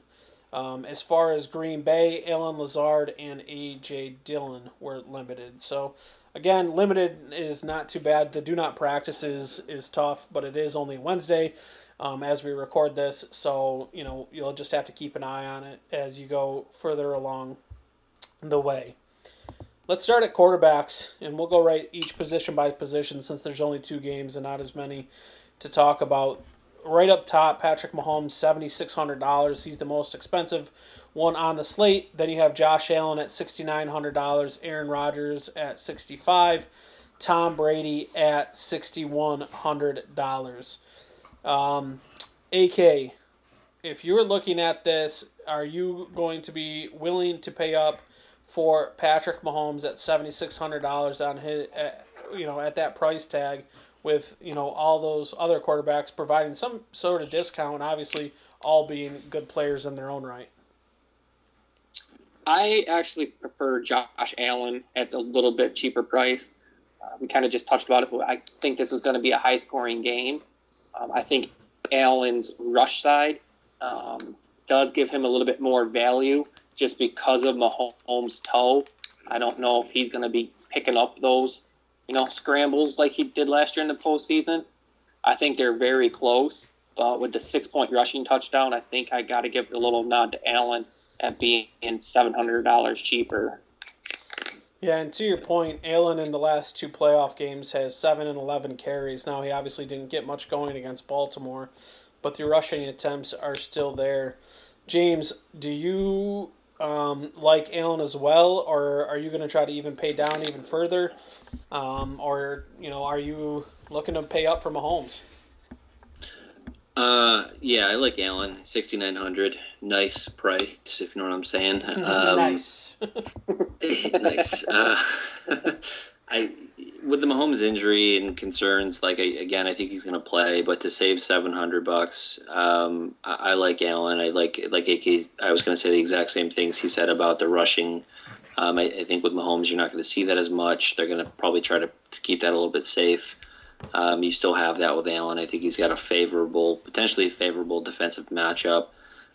Um, as far as Green Bay, Allen Lazard and A.J. Dillon were limited. So, again, limited is not too bad. The do not practice is, is tough, but it is only Wednesday um, as we record this. So, you know, you'll just have to keep an eye on it as you go further along the way. Let's start at quarterbacks, and we'll go right each position by position since there's only two games and not as many to talk about right up top, Patrick Mahomes, $7,600. He's the most expensive one on the slate. Then you have Josh Allen at $6,900, Aaron Rodgers at 65 Tom Brady at $6,100. Um, AK, if you're looking at this, are you going to be willing to pay up for Patrick Mahomes at $7,600 on his, you know, at that price tag? With you know all those other quarterbacks providing some sort of discount, obviously all being good players in their own right. I actually prefer Josh Allen at a little bit cheaper price. Uh, we kind of just touched about it, but I think this is going to be a high scoring game. Um, I think Allen's rush side um, does give him a little bit more value just because of Mahomes' toe. I don't know if he's going to be picking up those you know, scrambles like he did last year in the postseason. I think they're very close. But with the six point rushing touchdown, I think I got to give a little nod to Allen at being $700 cheaper. Yeah, and to your point, Allen in the last two playoff games has 7 and 11 carries. Now, he obviously didn't get much going against Baltimore, but the rushing attempts are still there. James, do you um, like Allen as well, or are you going to try to even pay down even further? Um, or you know, are you looking to pay up for Mahomes? Uh, yeah, I like Allen, sixty nine hundred. Nice price, if you know what I'm saying. [LAUGHS] Um, nice. [LAUGHS] nice. Uh, [LAUGHS] I with the Mahomes injury and concerns, like I, again, I think he's going to play, but to save seven hundred bucks, um, I, I, like Allen. I like like AK, I was going to say the exact same things he said about the rushing um, I, I, think with Mahomes, you're not going to see that as much. They're going to probably try to, to, keep that a little bit safe. Um, you still have that with Allen. I think he's got a favorable, potentially favorable defensive matchup.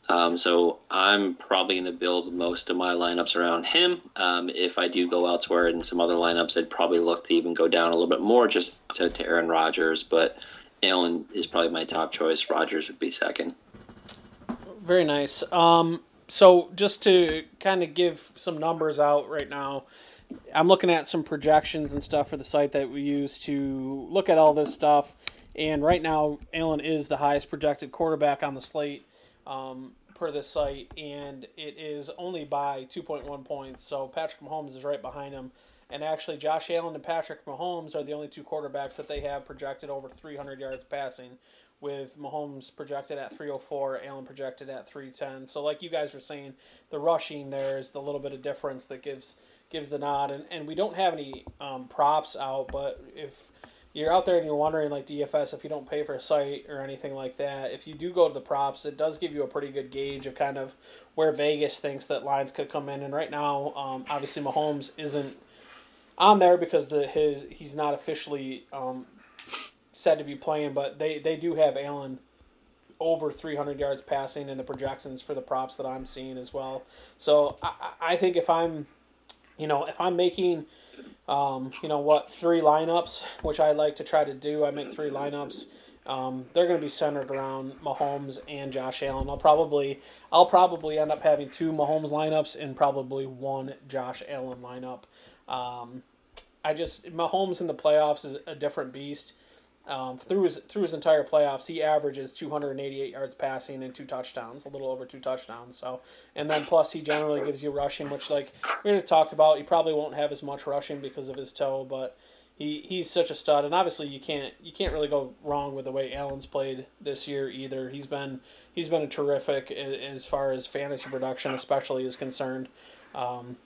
Um, so I'm probably going to build most of my lineups around him. Um, if I do go elsewhere in some other lineups, I'd probably look to even go down a little bit more just to, to Aaron Rodgers. But Allen is probably my top choice. Rodgers would be second. Very nice. Um, so just to kind of give some numbers out right now, I'm looking at some projections and stuff for the site that we use to look at all this stuff. And right now, Allen is the highest projected quarterback on the slate um, per this site, and it is only by 2.1 points. So Patrick Mahomes is right behind him. And actually, Josh Allen and Patrick Mahomes are the only two quarterbacks that they have projected over 300 yards passing, with Mahomes projected at 304, Allen projected at 310. So like you guys were saying, the rushing there is the little bit of difference that gives gives the nod. And, and we don't have any um, props out, but if you're out there and you're wondering like DFS if you don't pay for a site or anything like that, if you do go to the props, it does give you a pretty good gauge of kind of where Vegas thinks that lines could come in. And right now, um, obviously Mahomes isn't on there because the his he's not officially um, said to be playing, but they, they do have Allen over 300 yards passing in the projections for the props that I'm seeing as well. So I, I think if I'm, you know, if I'm making, um, you know what, three lineups, which I like to try to do, I make three lineups. Um, they're going to be centered around Mahomes and Josh Allen. I'll probably I'll probably end up having two Mahomes lineups and probably one Josh Allen lineup. Um, I just Mahomes in the playoffs is a different beast. Um, through his through his entire playoffs, he averages 288 yards passing and two touchdowns, a little over two touchdowns. So, and then plus he generally gives you rushing, which like we already talked about. He probably won't have as much rushing because of his toe, but he, he's such a stud. And obviously, you can't you can't really go wrong with the way Allen's played this year either. He's been he's been a terrific as far as fantasy production, especially is concerned. Um,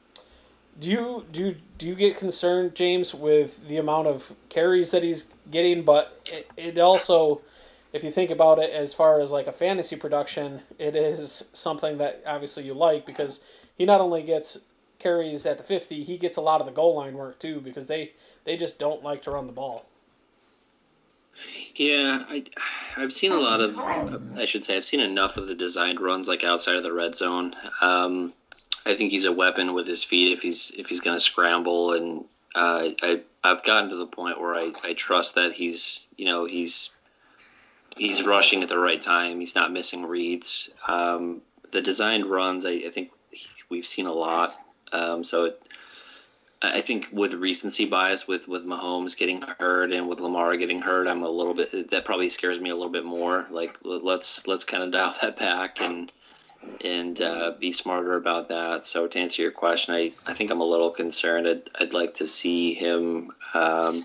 do you do do you get concerned, James, with the amount of carries that he's getting? But it, it also, if you think about it, as far as like a fantasy production, it is something that obviously you like because he not only gets carries at the fifty, he gets a lot of the goal line work too because they they just don't like to run the ball. Yeah, I, I've seen a lot of, I should say, I've seen enough of the designed runs like outside of the red zone. Um, I think he's a weapon with his feet if he's if he's going to scramble, and uh, I I've gotten to the point where I, I trust that he's you know he's he's rushing at the right time. He's not missing reads. Um, the designed runs, I, I think we've seen a lot. Um, so it, I think with recency bias, with with Mahomes getting hurt and with Lamar getting hurt, I'm a little bit that probably scares me a little bit more. Like let's let's kind of dial [LAUGHS] that back and and uh, be smarter about that. So to answer your question, I, I think I'm a little concerned. I'd, I'd like to see him. Um,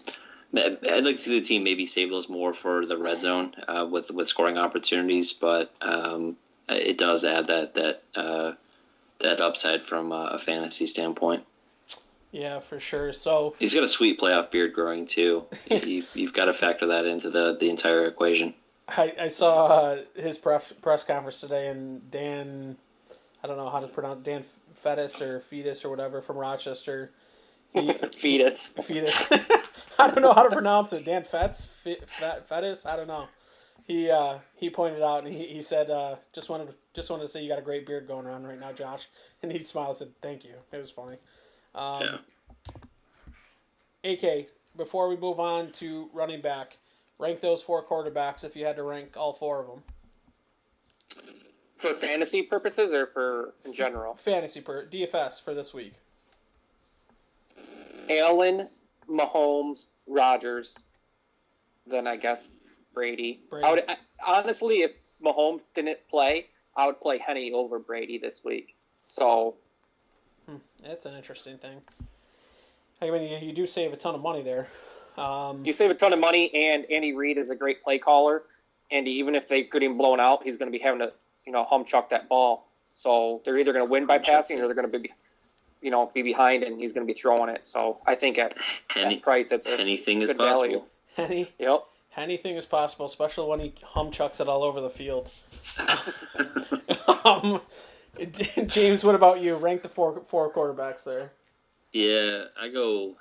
I'd like to see the team maybe save those more for the red zone uh, with with scoring opportunities, but um, it does add that that uh, that upside from a fantasy standpoint. Yeah, for sure. So he's got a sweet playoff beard growing too. [LAUGHS] you've, you've got to factor that into the the entire equation. I, I saw uh, his press press conference today, and Dan, I don't know how to pronounce Dan Fetus or Fetus or whatever from Rochester. He, [LAUGHS] fetus. Fetus. [LAUGHS] I don't know how to pronounce it. Dan Fetz, Fet, Fetus. I don't know. He uh, he pointed out and he, he said uh, just wanted to, just wanted to say you got a great beard going on right now, Josh. And he smiled and said thank you. It was funny. Um, yeah. AK. Before we move on to running back, rank those four quarterbacks if you had to rank all four of them. For fantasy purposes or for in general? Fantasy per DFS for this week. Allen, Mahomes, Rodgers, then I guess Brady. Brady. I would I, honestly, if Mahomes didn't play, I would play Henne over Brady this week. So hmm, that's an interesting thing. I mean, you, you do save a ton of money there. Um, you save a ton of money, and Andy Reid is a great play caller. And even if they get him blown out, he's going to be having to, you know, hum chuck that ball. So they're either going to win by passing, or they're going to be, you know, be behind, and he's going to be throwing it. So I think at Any, that price, it's anything is possible. Value. Any, yep. Anything is possible, especially when he hum chucks it all over the field. [LAUGHS] um, [LAUGHS] James, what about you? Rank the four four quarterbacks there. Yeah, I go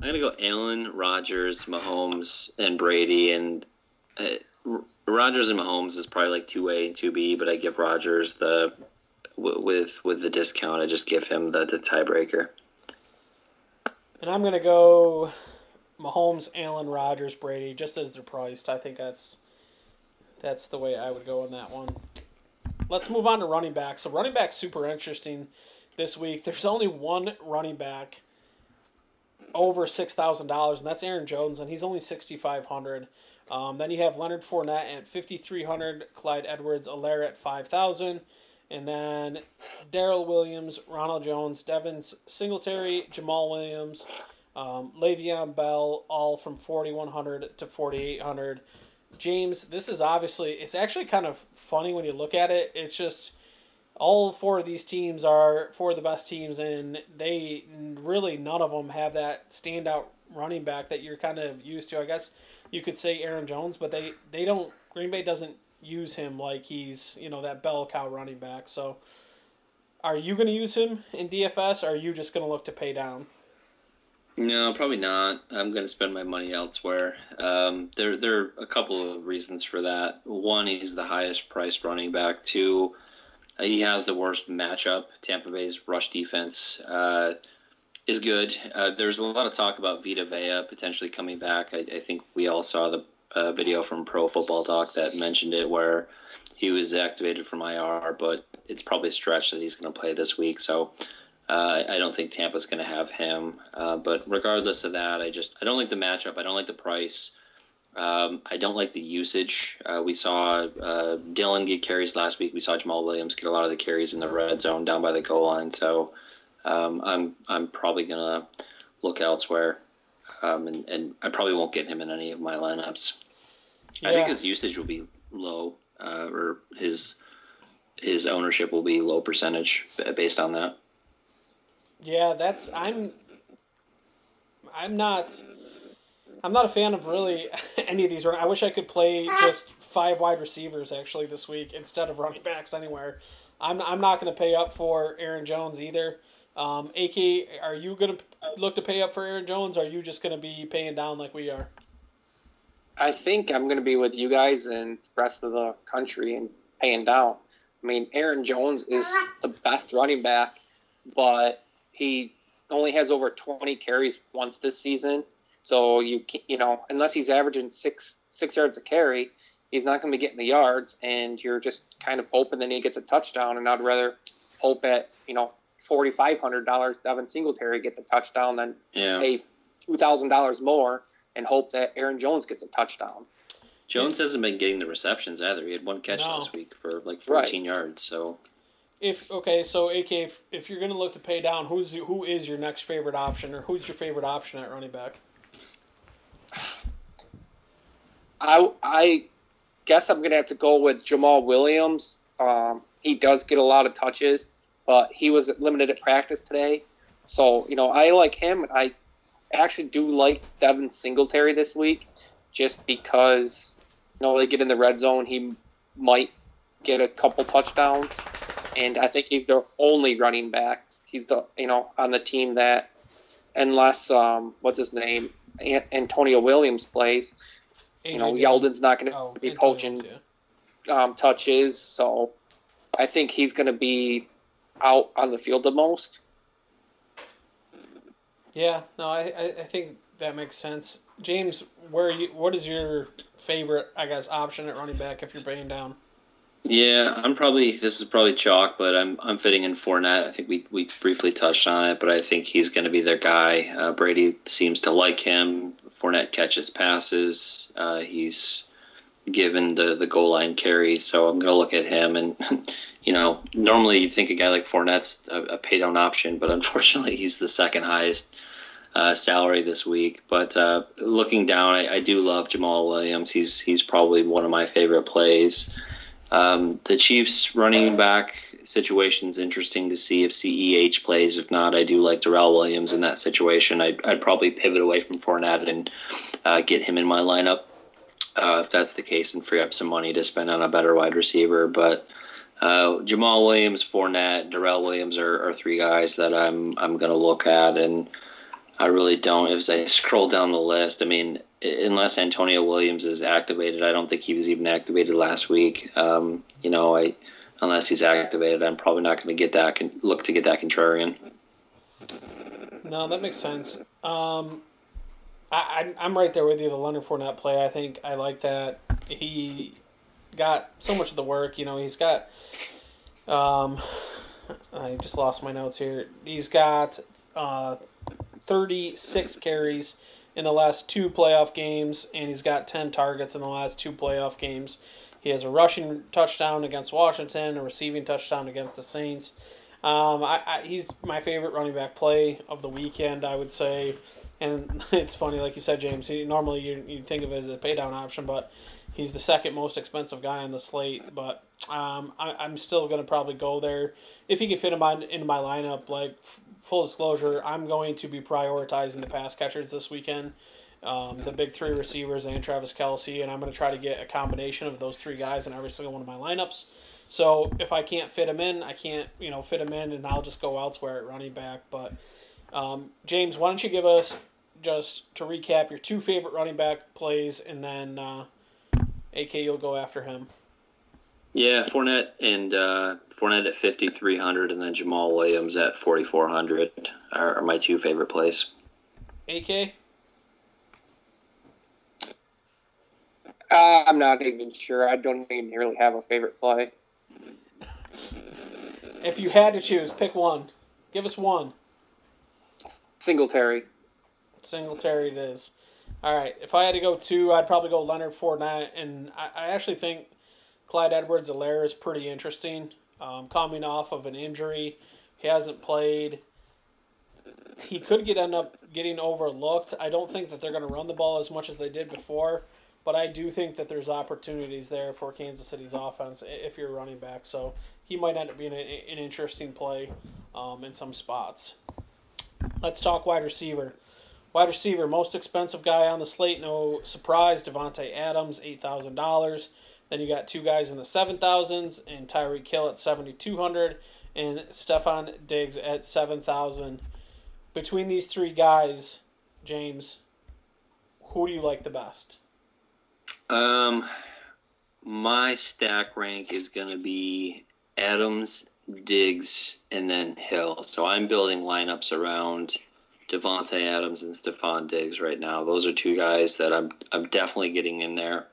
I'm gonna go Allen, Rodgers, Mahomes, and Brady. And uh, Rodgers and Mahomes is probably like two A and two B, but I give Rodgers the with with the discount. I just give him the the tiebreaker. And I'm gonna go Mahomes, Allen, Rodgers, Brady, just as they're priced. I think that's that's the way I would go on that one. Let's move on to running back. So running back super interesting this week. There's only one running back over six thousand dollars, and that's Aaron Jones, and he's only sixty five hundred. Um, then you have Leonard Fournette at fifty three hundred, Clyde Edwards-Helaire at five thousand, and then Darrel Williams, Ronald Jones, Devin Singletary, Jamaal Williams, um, Le'Veon Bell, all from forty one hundred to forty eight hundred. James, this is obviously it's actually kind of funny when you look at it. It's just all four of these teams are four of the best teams, and they really none of them have that standout running back that you're kind of used to. I guess you could say Aaron Jones, but they they don't. Green Bay doesn't use him like he's you know that bell cow running back. So, are you going to use him in DFS? or Are you just going to look to pay down? No, probably not. I'm going to spend my money elsewhere. Um, there, there are a couple of reasons for that. One, he's the highest priced running back. Two, he has the worst matchup. Tampa Bay's rush defense uh, is good. Uh, there's a lot of talk about Vita Vea potentially coming back. I, I think we all saw the uh, video from Pro Football Talk that mentioned it, where he was activated from IR, but it's probably a stretch that he's going to play this week. So Uh, I don't think Tampa's going to have him. Uh, but regardless of that, I just I don't like the matchup. I don't like the price. Um, I don't like the usage. Uh, we saw uh, Dillon get carries last week. We saw Jamaal Williams get a lot of the carries in the red zone down by the goal line. So um, I'm I'm probably gonna look elsewhere, um, and, and I probably won't get him in any of my lineups. Yeah. I think his usage will be low, uh, or his his ownership will be low percentage based on that. Yeah, that's I'm. I'm not. I'm not a fan of really [LAUGHS] any of these. I wish I could play just five wide receivers actually this week instead of running backs anywhere. I'm I'm not going to pay up for Aaron Jones either. Um, AK, are you going to look to pay up for Aaron Jones? Or are you just going to be paying down like we are? I think I'm going to be with you guys and the rest of the country and paying down. I mean, Aaron Jones is the best running back, but he only has over 20 carries once this season. So you you know unless he's averaging six six yards a carry, he's not going to be getting the yards, and you're just kind of hoping that he gets a touchdown. And I'd rather hope at you know forty five hundred dollars Devin Singletary gets a touchdown than yeah. pay two thousand dollars more and hope that Aaron Jones gets a touchdown. Jones hasn't been getting the receptions either. He had one catch no. last week for like 14 right. yards. So if okay, so AK, if, if you're going to look to pay down, who's who is your next favorite option, or who's your favorite option at running back? I I guess I'm gonna have to go with Jamaal Williams. Um, he does get a lot of touches, but he was limited at practice today, so you know I like him. I actually do like Devin Singletary this week, just because you know they get in the red zone, he might get a couple touchdowns, and I think he's the only running back. He's the you know on the team that, unless um, what's his name, Antonio Williams plays. AJ you know, Yeldon's not going to oh, be poaching yeah. um, touches, so I think he's going to be out on the field the most. Yeah, no, I, I think that makes sense. James, where you? What is your favorite, I guess, option at running back if you're paying down? Yeah, I'm probably this is probably chalk, but I'm I'm fitting in Fournette. I think we, we briefly touched on it, but I think he's going to be their guy. Uh, Brady seems to like him. Fournette catches passes. Uh, he's given the the goal line carries, so I'm going to look at him. And [LAUGHS] you know, normally you think a guy like Fournette's a, a pay down option, but [LAUGHS] unfortunately he's the second highest uh, salary this week. But uh, looking down, I, I, do love Jamaal Williams. He's he's probably one of my favorite plays. Um, the Chiefs running back situation is interesting to see if CEH plays. If not, I do like Darrel Williams in that situation. I'd, I'd probably pivot away from Fournette and uh, get him in my lineup uh, if that's the case and free up some money to spend on a better wide receiver. But uh, Jamaal Williams, Fournette, Darrel Williams are, are three guys that I'm I'm going to look at, and I really don't. As I scroll down the list, I mean, unless Antonio Williams is activated, I don't think he was even activated last week. Um, you know, I unless he's activated, I'm probably not going to get that. Look to get that contrarian. No, that makes sense. Um, I, I'm right there with you. The Leonard Fournette play, I think I like that. He got so much of the work. You know, he's got. Um, I just lost my notes here. He's got uh, 36 carries in the last two playoff games, and he's got 10 targets in the last two playoff games. He has a rushing touchdown against Washington, a receiving touchdown against the Saints. Um, I, I, he's my favorite running back play of the weekend, I would say. And [LAUGHS] it's funny, like you said, James. He, normally you you think of it as a paydown option, but he's the second most expensive guy on the slate. But um, I, I'm still gonna probably go there if he can fit him on into my lineup. Like full disclosure, I'm going to be prioritizing the pass catchers this weekend. Um, the big three receivers and Travis Kelce, and I'm going to try to get a combination of those three guys in every single one of my lineups. So if I can't fit them in, I can't you know fit them in, and I'll just go elsewhere at running back. But um, James, why don't you give us just to recap your two favorite running back plays, and then uh, AK you'll go after him. Yeah, Fournette and uh, Fournette at fifty three hundred, and then Jamaal Williams at forty four hundred are, are, my two favorite plays. AK. Uh, I'm not even sure. I don't even really have a favorite play. If you had to choose, pick one. Give us one. Singletary. Singletary it is. All right. If I had to go two, I'd probably go Leonard Fournette, and I, I actually think Clyde Edwards-Helaire is pretty interesting. Um, coming off of an injury, he hasn't played. He could get end up getting overlooked. I don't think that they're going to run the ball as much as they did before, but I do think that there's opportunities there for Kansas City's offense if you're running back. So he might end up being a, an interesting play um, in some spots. Let's talk wide receiver. Wide receiver, most expensive guy on the slate, no surprise, Davante Adams, eight thousand dollars. Then you got two guys in the seven thousands, and Tyreek Hill at seventy two hundred, and Stefon Diggs at seven thousand. Between these three guys, James, who do you like the best? Um, my stack rank is going to be Adams, Diggs, and then Hill. So I'm building lineups around Davante Adams and Stefon Diggs right now. Those are two guys that I'm I'm definitely getting in there.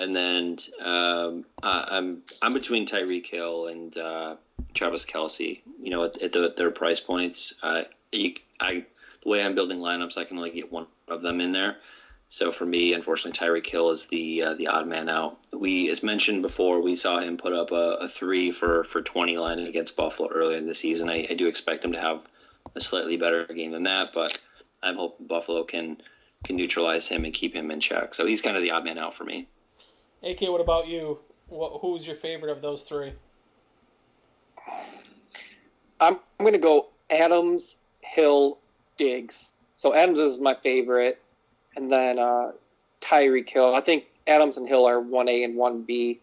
And then um, I'm I'm between Tyreek Hill and uh, Travis Kelce. You know, at, at, the, at their price points, uh, you, I the way I'm building lineups, I can only get one of them in there. So for me, unfortunately, Tyreek Hill is the uh, the odd man out. We, as mentioned before, we saw him put up a, a three for for 20 line against Buffalo earlier in the season. I, I do expect him to have a slightly better game than that, but I'm hoping Buffalo can can neutralize him and keep him in check. So he's kind of the odd man out for me. AK, what about you? What, who's your favorite of those three? I'm, I'm going to go Adams, Hill, Diggs. So Adams is my favorite, and then uh, Tyreek Hill. I think Adams and Hill are one A and one B.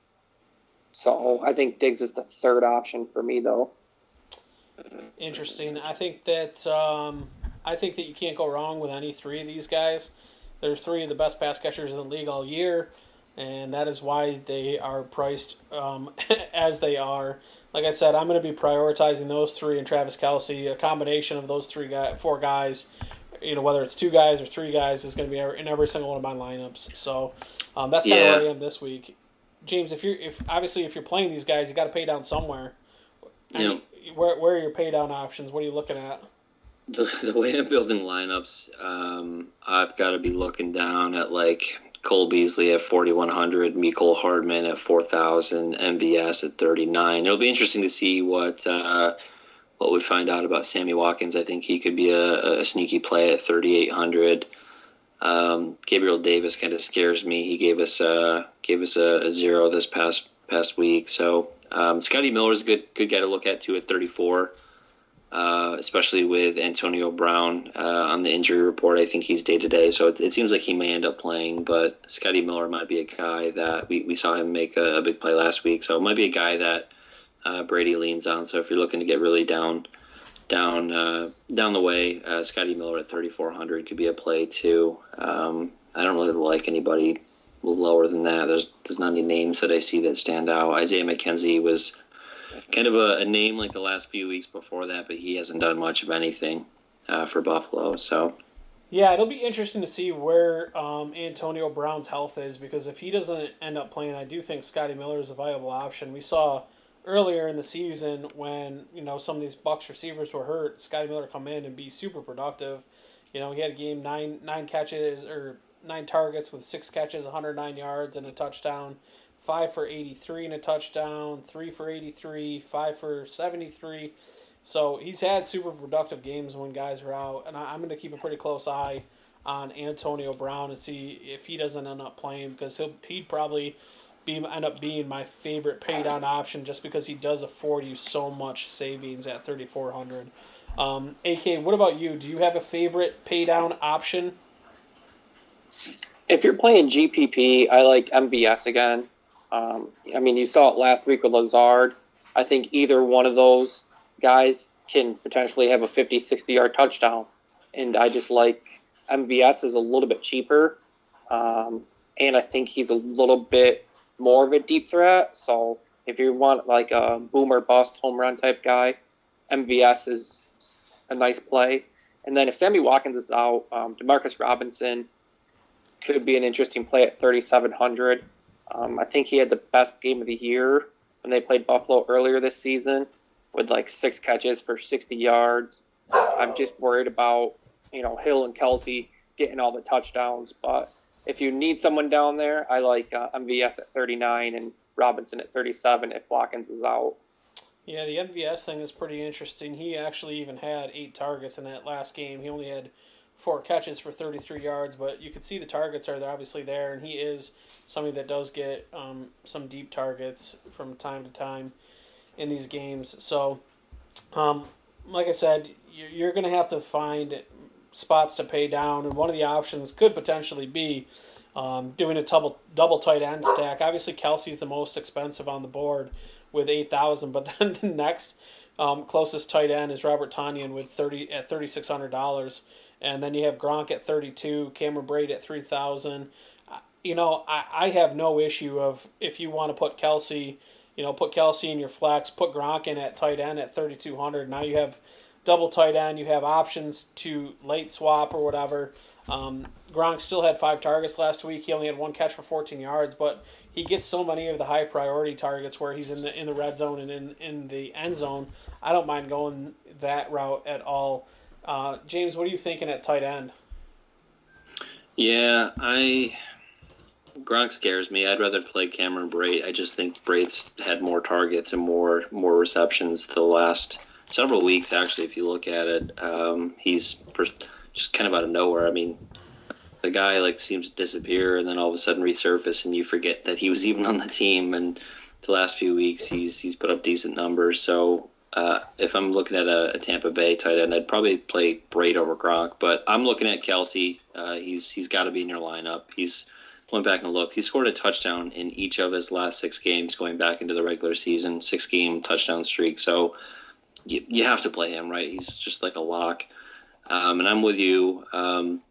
So I think Diggs is the third option for me, though. Interesting. I think that um, I think that you can't go wrong with any three of these guys. They're three of the best pass catchers in the league all year, and that is why they are priced um, [LAUGHS] as they are. Like I said, I'm going to be prioritizing those three and Travis Kelce. A combination of those three guys, four guys, you know, whether it's two guys or three guys, is going to be in every single one of my lineups. So um, that's kind yeah. of where I am this week. James, if you're if obviously if you're playing these guys, you got to pay down somewhere. Yeah where, where are your pay down options? What are you looking at? The, [LAUGHS] the way I'm building lineups, um, I've got to be looking down at like Cole Beasley at 4,100, Mecole Hardman at 4,000, MVS at 39. It'll be interesting to see what uh, what we find out about Sammy Watkins. I think he could be a, a sneaky play at 3,800. Um, Gabriel Davis kind of scares me. He gave us uh, gave us a, a, zero this past past week, so um, Scotty Miller is a good good guy to look at too at 34, uh, especially with Antonio Brown uh, on the injury report. I think he's day to day, so it, it, seems like he may end up playing. But Scotty Miller might be a guy that we, we saw him make a, a big play last week, so it might be a guy that uh, Brady leans on. So if you're looking to get really down down uh, down the way, uh, Scotty Miller at 3400 could be a play too. Um, I don't really like anybody lower than that. There's there's not any names that I see that stand out. Isaiah McKenzie was kind of a, a name like the last few weeks before that, but he hasn't done much of anything uh, for Buffalo. So. Yeah, it'll be interesting to see where um, Antonio Brown's health is because if he doesn't end up playing, I do think Scotty Miller is a viable option. We saw earlier in the season when you know some of these Bucs receivers were hurt, Scotty Miller come in and be super productive. You know, he had a game nine nine catches or nine targets with six catches, 109 yards, and a touchdown. Five for 83 and a touchdown. Three for 83. Five for 73. So he's had super productive games when guys are out, and I, am going to keep a pretty close eye on Antonio Brown and see if he doesn't end up playing because he'll he'd probably be end up being my favorite pay down option just because he does afford you so much savings at 3400. Um, AK, what about you? Do you have a favorite pay down option? If you're playing GPP, I like MVS again. Um, I mean, you saw it last week with Lazard. I think either one of those guys can potentially have a 50, 60 yard touchdown. And I just like MVS is a little bit cheaper. Um, and I think he's a little bit more of a deep threat. So if you want like a boomer bust home run type guy, MVS is a nice play. And then if Sammy Watkins is out, um, Demarcus Robinson could be an interesting play at 3,700. Um, I think he had the best game of the year when they played Buffalo earlier this season. with like six catches for 60 yards. I'm just worried about, you know, Hill and Kelce getting all the touchdowns. But if you need someone down there, I like uh, MVS at 39 and Robinson at 37 if Watkins is out. Yeah, the MVS thing is pretty interesting. He actually even had eight targets in that last game. He only had four catches for 33 yards, but you can see the targets are obviously there, and he is somebody that does get um, some deep targets from time to time in these games. So, um, like I said, you're going to have to find spots to pay down, and one of the options could potentially be um, doing a double double tight end stack. Obviously, Kelce's the most expensive on the board with eight thousand, but [LAUGHS] then the next um, closest tight end is Robert Tonyan with thirty at thirty six hundred dollars, and then you have Gronk at thirty two, Cameron Brate at three thousand. Uh, you know, I, I have no issue of if you want to put Kelce, you know, put Kelce in your flex, put Gronk in at tight end at thirty two hundred. Now you have double tight end. You have options to late swap or whatever. Um, Gronk still had five targets last week. He only had one catch for 14 yards, but he gets so many of the high priority targets where he's in the in the red zone and in, in the end zone. I don't mind going that route at all. Uh, James, what are you thinking at tight end? Yeah, I Gronk scares me. I'd rather play Cameron Brate. I just think Brate's had more targets and more more receptions the last several weeks. Actually, if you look at it, um, he's just kind of out of nowhere. I mean, the guy like seems to disappear and then all of a sudden resurface, and you forget that he was even on the team. And the last few weeks, he's he's put up decent numbers. So uh, if I'm looking at a, a, Tampa Bay tight end, I'd probably play Brate over Gronk. But I'm looking at Kelce. Uh, he's he's got to be in your lineup. He's went back and looked. He scored a touchdown in each of his last six games going back into the regular season, six game touchdown streak. So you, you have to play him, right? He's just like a lock. Um, and I'm with you. Um,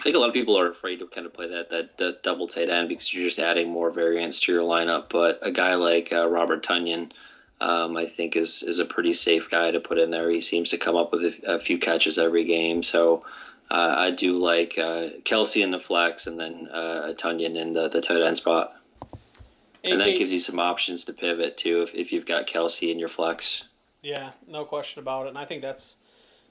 I think a lot of people are afraid to kind of play that, that, that double tight end because you're just adding more variance to your lineup. But a guy like uh, Robert Tonyan, um, I think is is a pretty safe guy to put in there. He seems to come up with a, a few catches every game, so uh, I do like uh, Kelce in the flex and then uh, Tonyan in the, the tight end spot. And that gives you some options to pivot too if, if you've got Kelce in your flex. Yeah, no question about it. And I think that's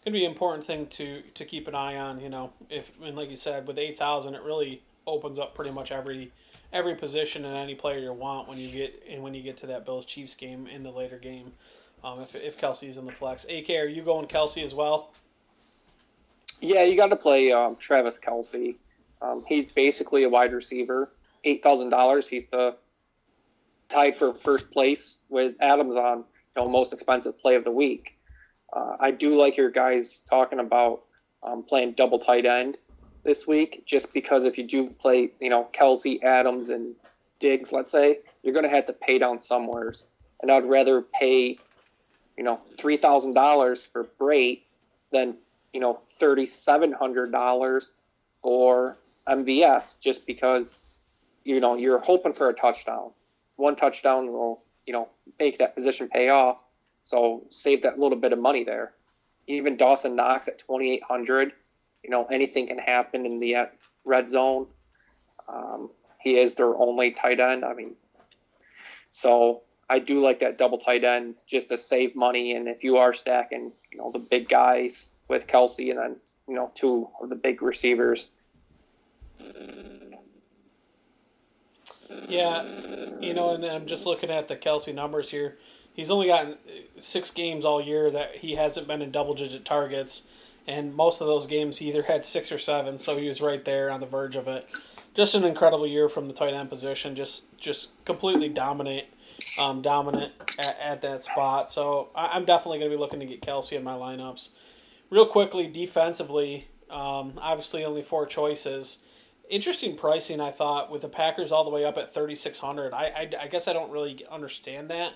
going to be an important thing to to keep an eye on. You know, if and like you said, with eight thousand, it really opens up pretty much every every position and any player you want when you get and when you get to that Bills Chiefs game in the later game. Um, if if Kelce's in the flex, AK, are you going Kelce as well? Yeah, you got to play um, Travis Kelce. Um, he's basically a wide receiver. Eight thousand dollars. He's the tied for first place with Adams on know, most expensive play of the week. Uh, I do like your guys talking about um, playing double tight end this week, just because if you do play, you know, Kelce, Adams, and Diggs, let's say, you're going to have to pay down somewheres. And I'd rather pay, you know, three thousand dollars for Brate than you know thirty seven hundred dollars for MVS, just because you know you're hoping for a touchdown. One touchdown will you know, make that position pay off. So save that little bit of money there. Even Dawson Knox at 2,800, you know, anything can happen in the uh, red zone. Um, he is their only tight end. I mean, so I do like that double tight end just to save money. And if you are stacking, you know, the big guys with Kelce and then, you know, two of the big receivers. Yeah, you know, and I'm just looking at the Kelce numbers here. He's only gotten six games all year that he hasn't been in double digit targets, and most of those games he either had six or seven, so he was right there on the verge of it. Just an incredible year from the tight end position. Just just completely dominant, um, dominant at, at that spot. So I, am definitely going to be looking to get Kelce in my lineups. Real quickly, defensively, um, obviously only four choices interesting pricing. I thought with the Packers all the way up at thirty six hundred. I, I, I guess I don't really understand that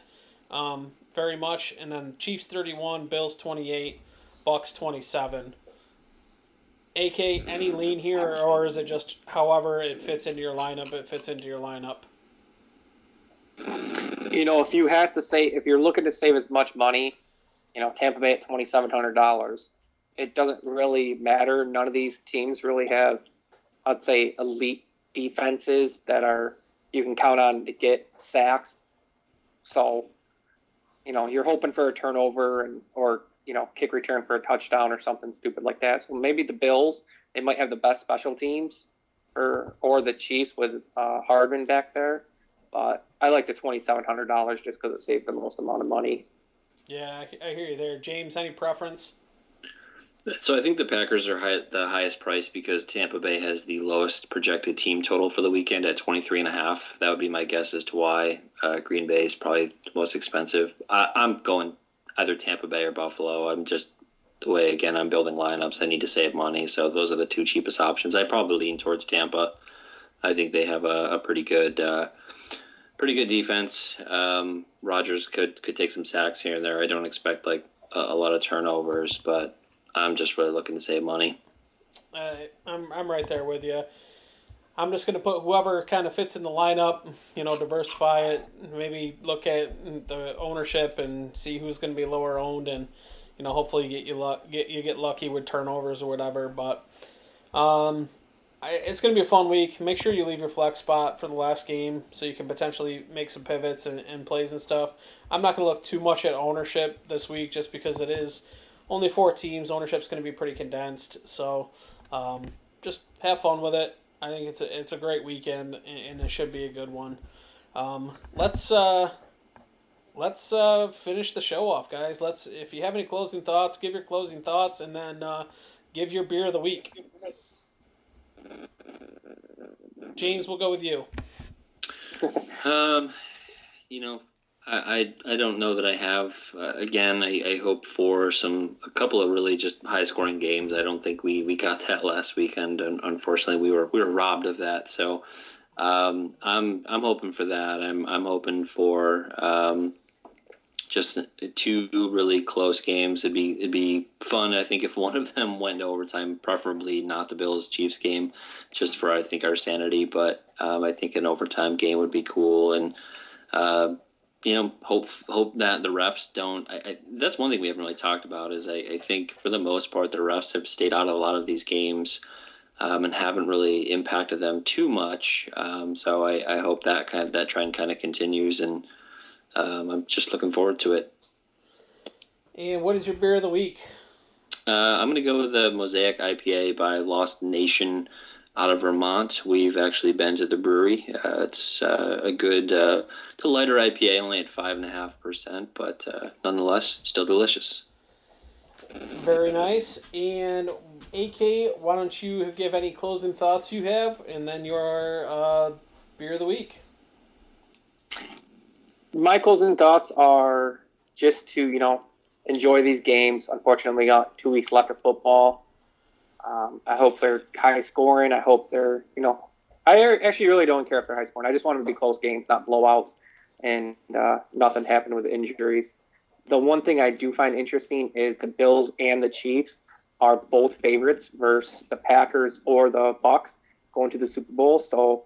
um, very much. And then Chiefs thirty one, Bills twenty eight, Bucs twenty seven. AK, any lean here, or is it just however it fits into your lineup? It fits into your lineup. You know, if you have to say, if you're looking to save as much money, you know, Tampa Bay at twenty seven hundred dollars, it doesn't really matter. None of these teams really have I'd say elite defenses that are you can count on to get sacks. So you know, you're hoping for a turnover and or you know, kick return for a touchdown or something stupid like that. So maybe the Bills, they might have the best special teams, or or the Chiefs with uh, Hardman back there. But I like the twenty seven hundred dollars just because it saves the most amount of money. Yeah, I hear you there, James. Any preference? So I think the Packers are high, the highest price because Tampa Bay has the lowest projected team total for the weekend at 23 and a half. That would be my guess as to why uh, Green Bay is probably the most expensive. I, I'm going either Tampa Bay or Buffalo. I'm just the way again I'm building lineups. I need to save money, so those are the two cheapest options. I probably lean towards Tampa. I think they have a, a pretty good, uh, pretty good defense. Um, Rodgers could could take some sacks here and there. I don't expect like a, a lot of turnovers, but I'm just really looking to save money. Uh, I'm I'm right there with you. I'm just going to put whoever kind of fits in the lineup, you know, diversify it, maybe look at the ownership and see who's going to be lower owned, and you know, hopefully you get you luck, get you get lucky with turnovers or whatever. But um, I, it's going to be a fun week. Make sure you leave your flex spot for the last game so you can potentially make some pivots and, and plays and stuff. I'm not going to look too much at ownership this week just because it is only four teams. Ownership's going to be pretty condensed, so um, just have fun with it I think it's a it's a great weekend and it should be a good one. Um, let's uh, let's uh, finish the show off, guys. Let's if you have any closing thoughts, give your closing thoughts, and then uh, give your beer of the week. James, we'll go with you. Um, you know, I, I, don't know that I have. Uh, again, I, I hope for some a couple of really just high scoring games. I don't think we, we got [LAUGHS] that last weekend, and unfortunately, we were we were robbed of that. So, um, I'm I'm hoping for that. I'm I'm hoping for um, just two really close games. It'd be it'd be fun. I think if one of them [LAUGHS] went to overtime, preferably not the Bills Chiefs game, just for I think our sanity. But um, I think an overtime game would be cool and. Uh, you know, hope hope that the refs don't. I, I, that's one thing we haven't really talked about. Is I, I, think for the most part the refs have stayed out of a lot of these games, um, and haven't really impacted them too much. Um, so I, I, hope that kind of that trend kind of continues, and um, I'm just looking forward to it. And what is your beer of the week? Uh, I'm going to go with the Mosaic IPA by Lost Nation out of Vermont. We've actually been to the brewery. Uh, it's uh, a good, uh, it's a lighter IPA, only at five and a half percent, but uh, nonetheless, still delicious. Very nice. And AK, why don't you give any closing thoughts you have, and then your uh, beer of the week. My closing thoughts are just to you know enjoy these games. Unfortunately, we got two weeks left of football um, I hope they're high scoring. I hope they're, you know, I actually really don't care if they're high scoring. I just want them to be close games, not blowouts, and uh, nothing happened with injuries. The one thing I do find interesting is the Bills and the Chiefs are both favorites versus the Packers or the Bucs going to the Super Bowl. So,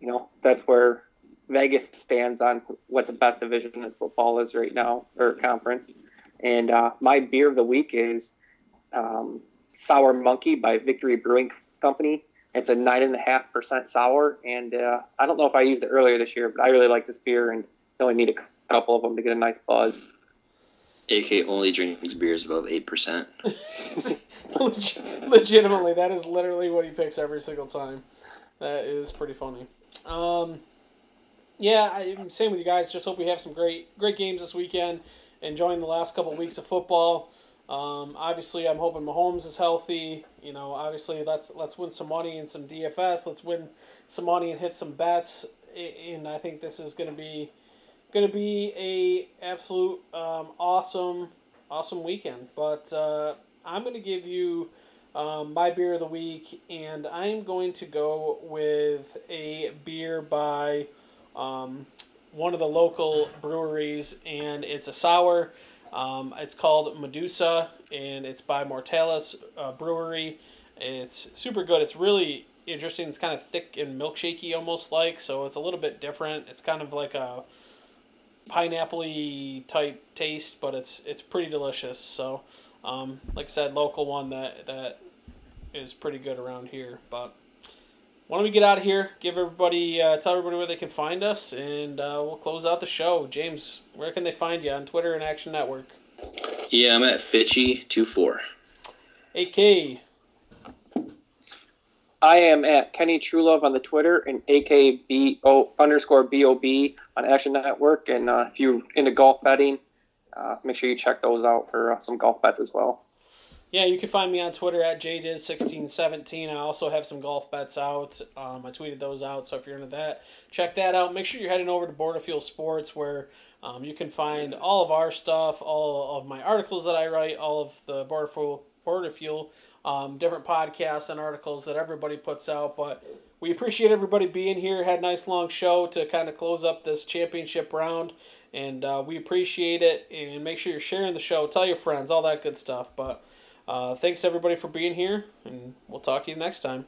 you know, that's where Vegas stands on what the best division in football is right now or conference. And uh, my beer of the week is um, Sour Monkey by Victory Brewing Company. It's a nine and a half percent sour, and uh, I don't know if I used it earlier this year, but I really like this beer, and you only need a couple of them to get a nice buzz. AK only drinks beers above eight percent. [LAUGHS] [LAUGHS] Legitimately, that is literally what he picks every single time. That is pretty funny. Um, yeah, I, same with you guys. Just hope we have some great great games this weekend. Enjoying the last couple of weeks of football. Um, obviously, I'm hoping Mahomes is healthy. You know, obviously, let's let's win some money in some DFS. Let's win some money and hit some bets. And I think this is going to be going to be a absolute um, awesome awesome weekend. But uh, I'm going to give you um, my beer of the week, and I'm going to go with a beer by um, one of the local breweries, and it's a sour. Um, it's called Medusa, and it's by Mortalis uh, Brewery. It's super good. It's really interesting. It's kind of thick and milkshakey almost like, so it's a little bit different. It's kind of like a pineapple type taste, but it's it's pretty delicious. So, um, like I said, local one that that is pretty good around here. But why don't we get out of here? Give everybody, uh, tell everybody where they can find us, and uh, we'll close out the show. James, where can they find you on Twitter and Action Network? Yeah, I'm at Fitchy24. AK. I am at Kenny Trulove on the Twitter and AKBO underscore BOB on Action Network. And uh, if you're into golf betting, uh, make sure you check those out for uh, some golf bets as well. Yeah, you can find me on Twitter at jdiz1617. I also have some golf bets out. Um, I tweeted those out, so if you're into that, check that out. Make sure you're heading over to Border Fuel Sports, where um, you can find all of our stuff, all of my articles that I write, all of the Border Fuel, Border Fuel um, different podcasts and articles that everybody puts out. But we appreciate everybody being here. Had a nice long show to kind of close up this championship round. And uh, we appreciate it. And make sure you're sharing the show. Tell your friends, all that good stuff. But uh, thanks everybody for being here, and we'll talk to you next time.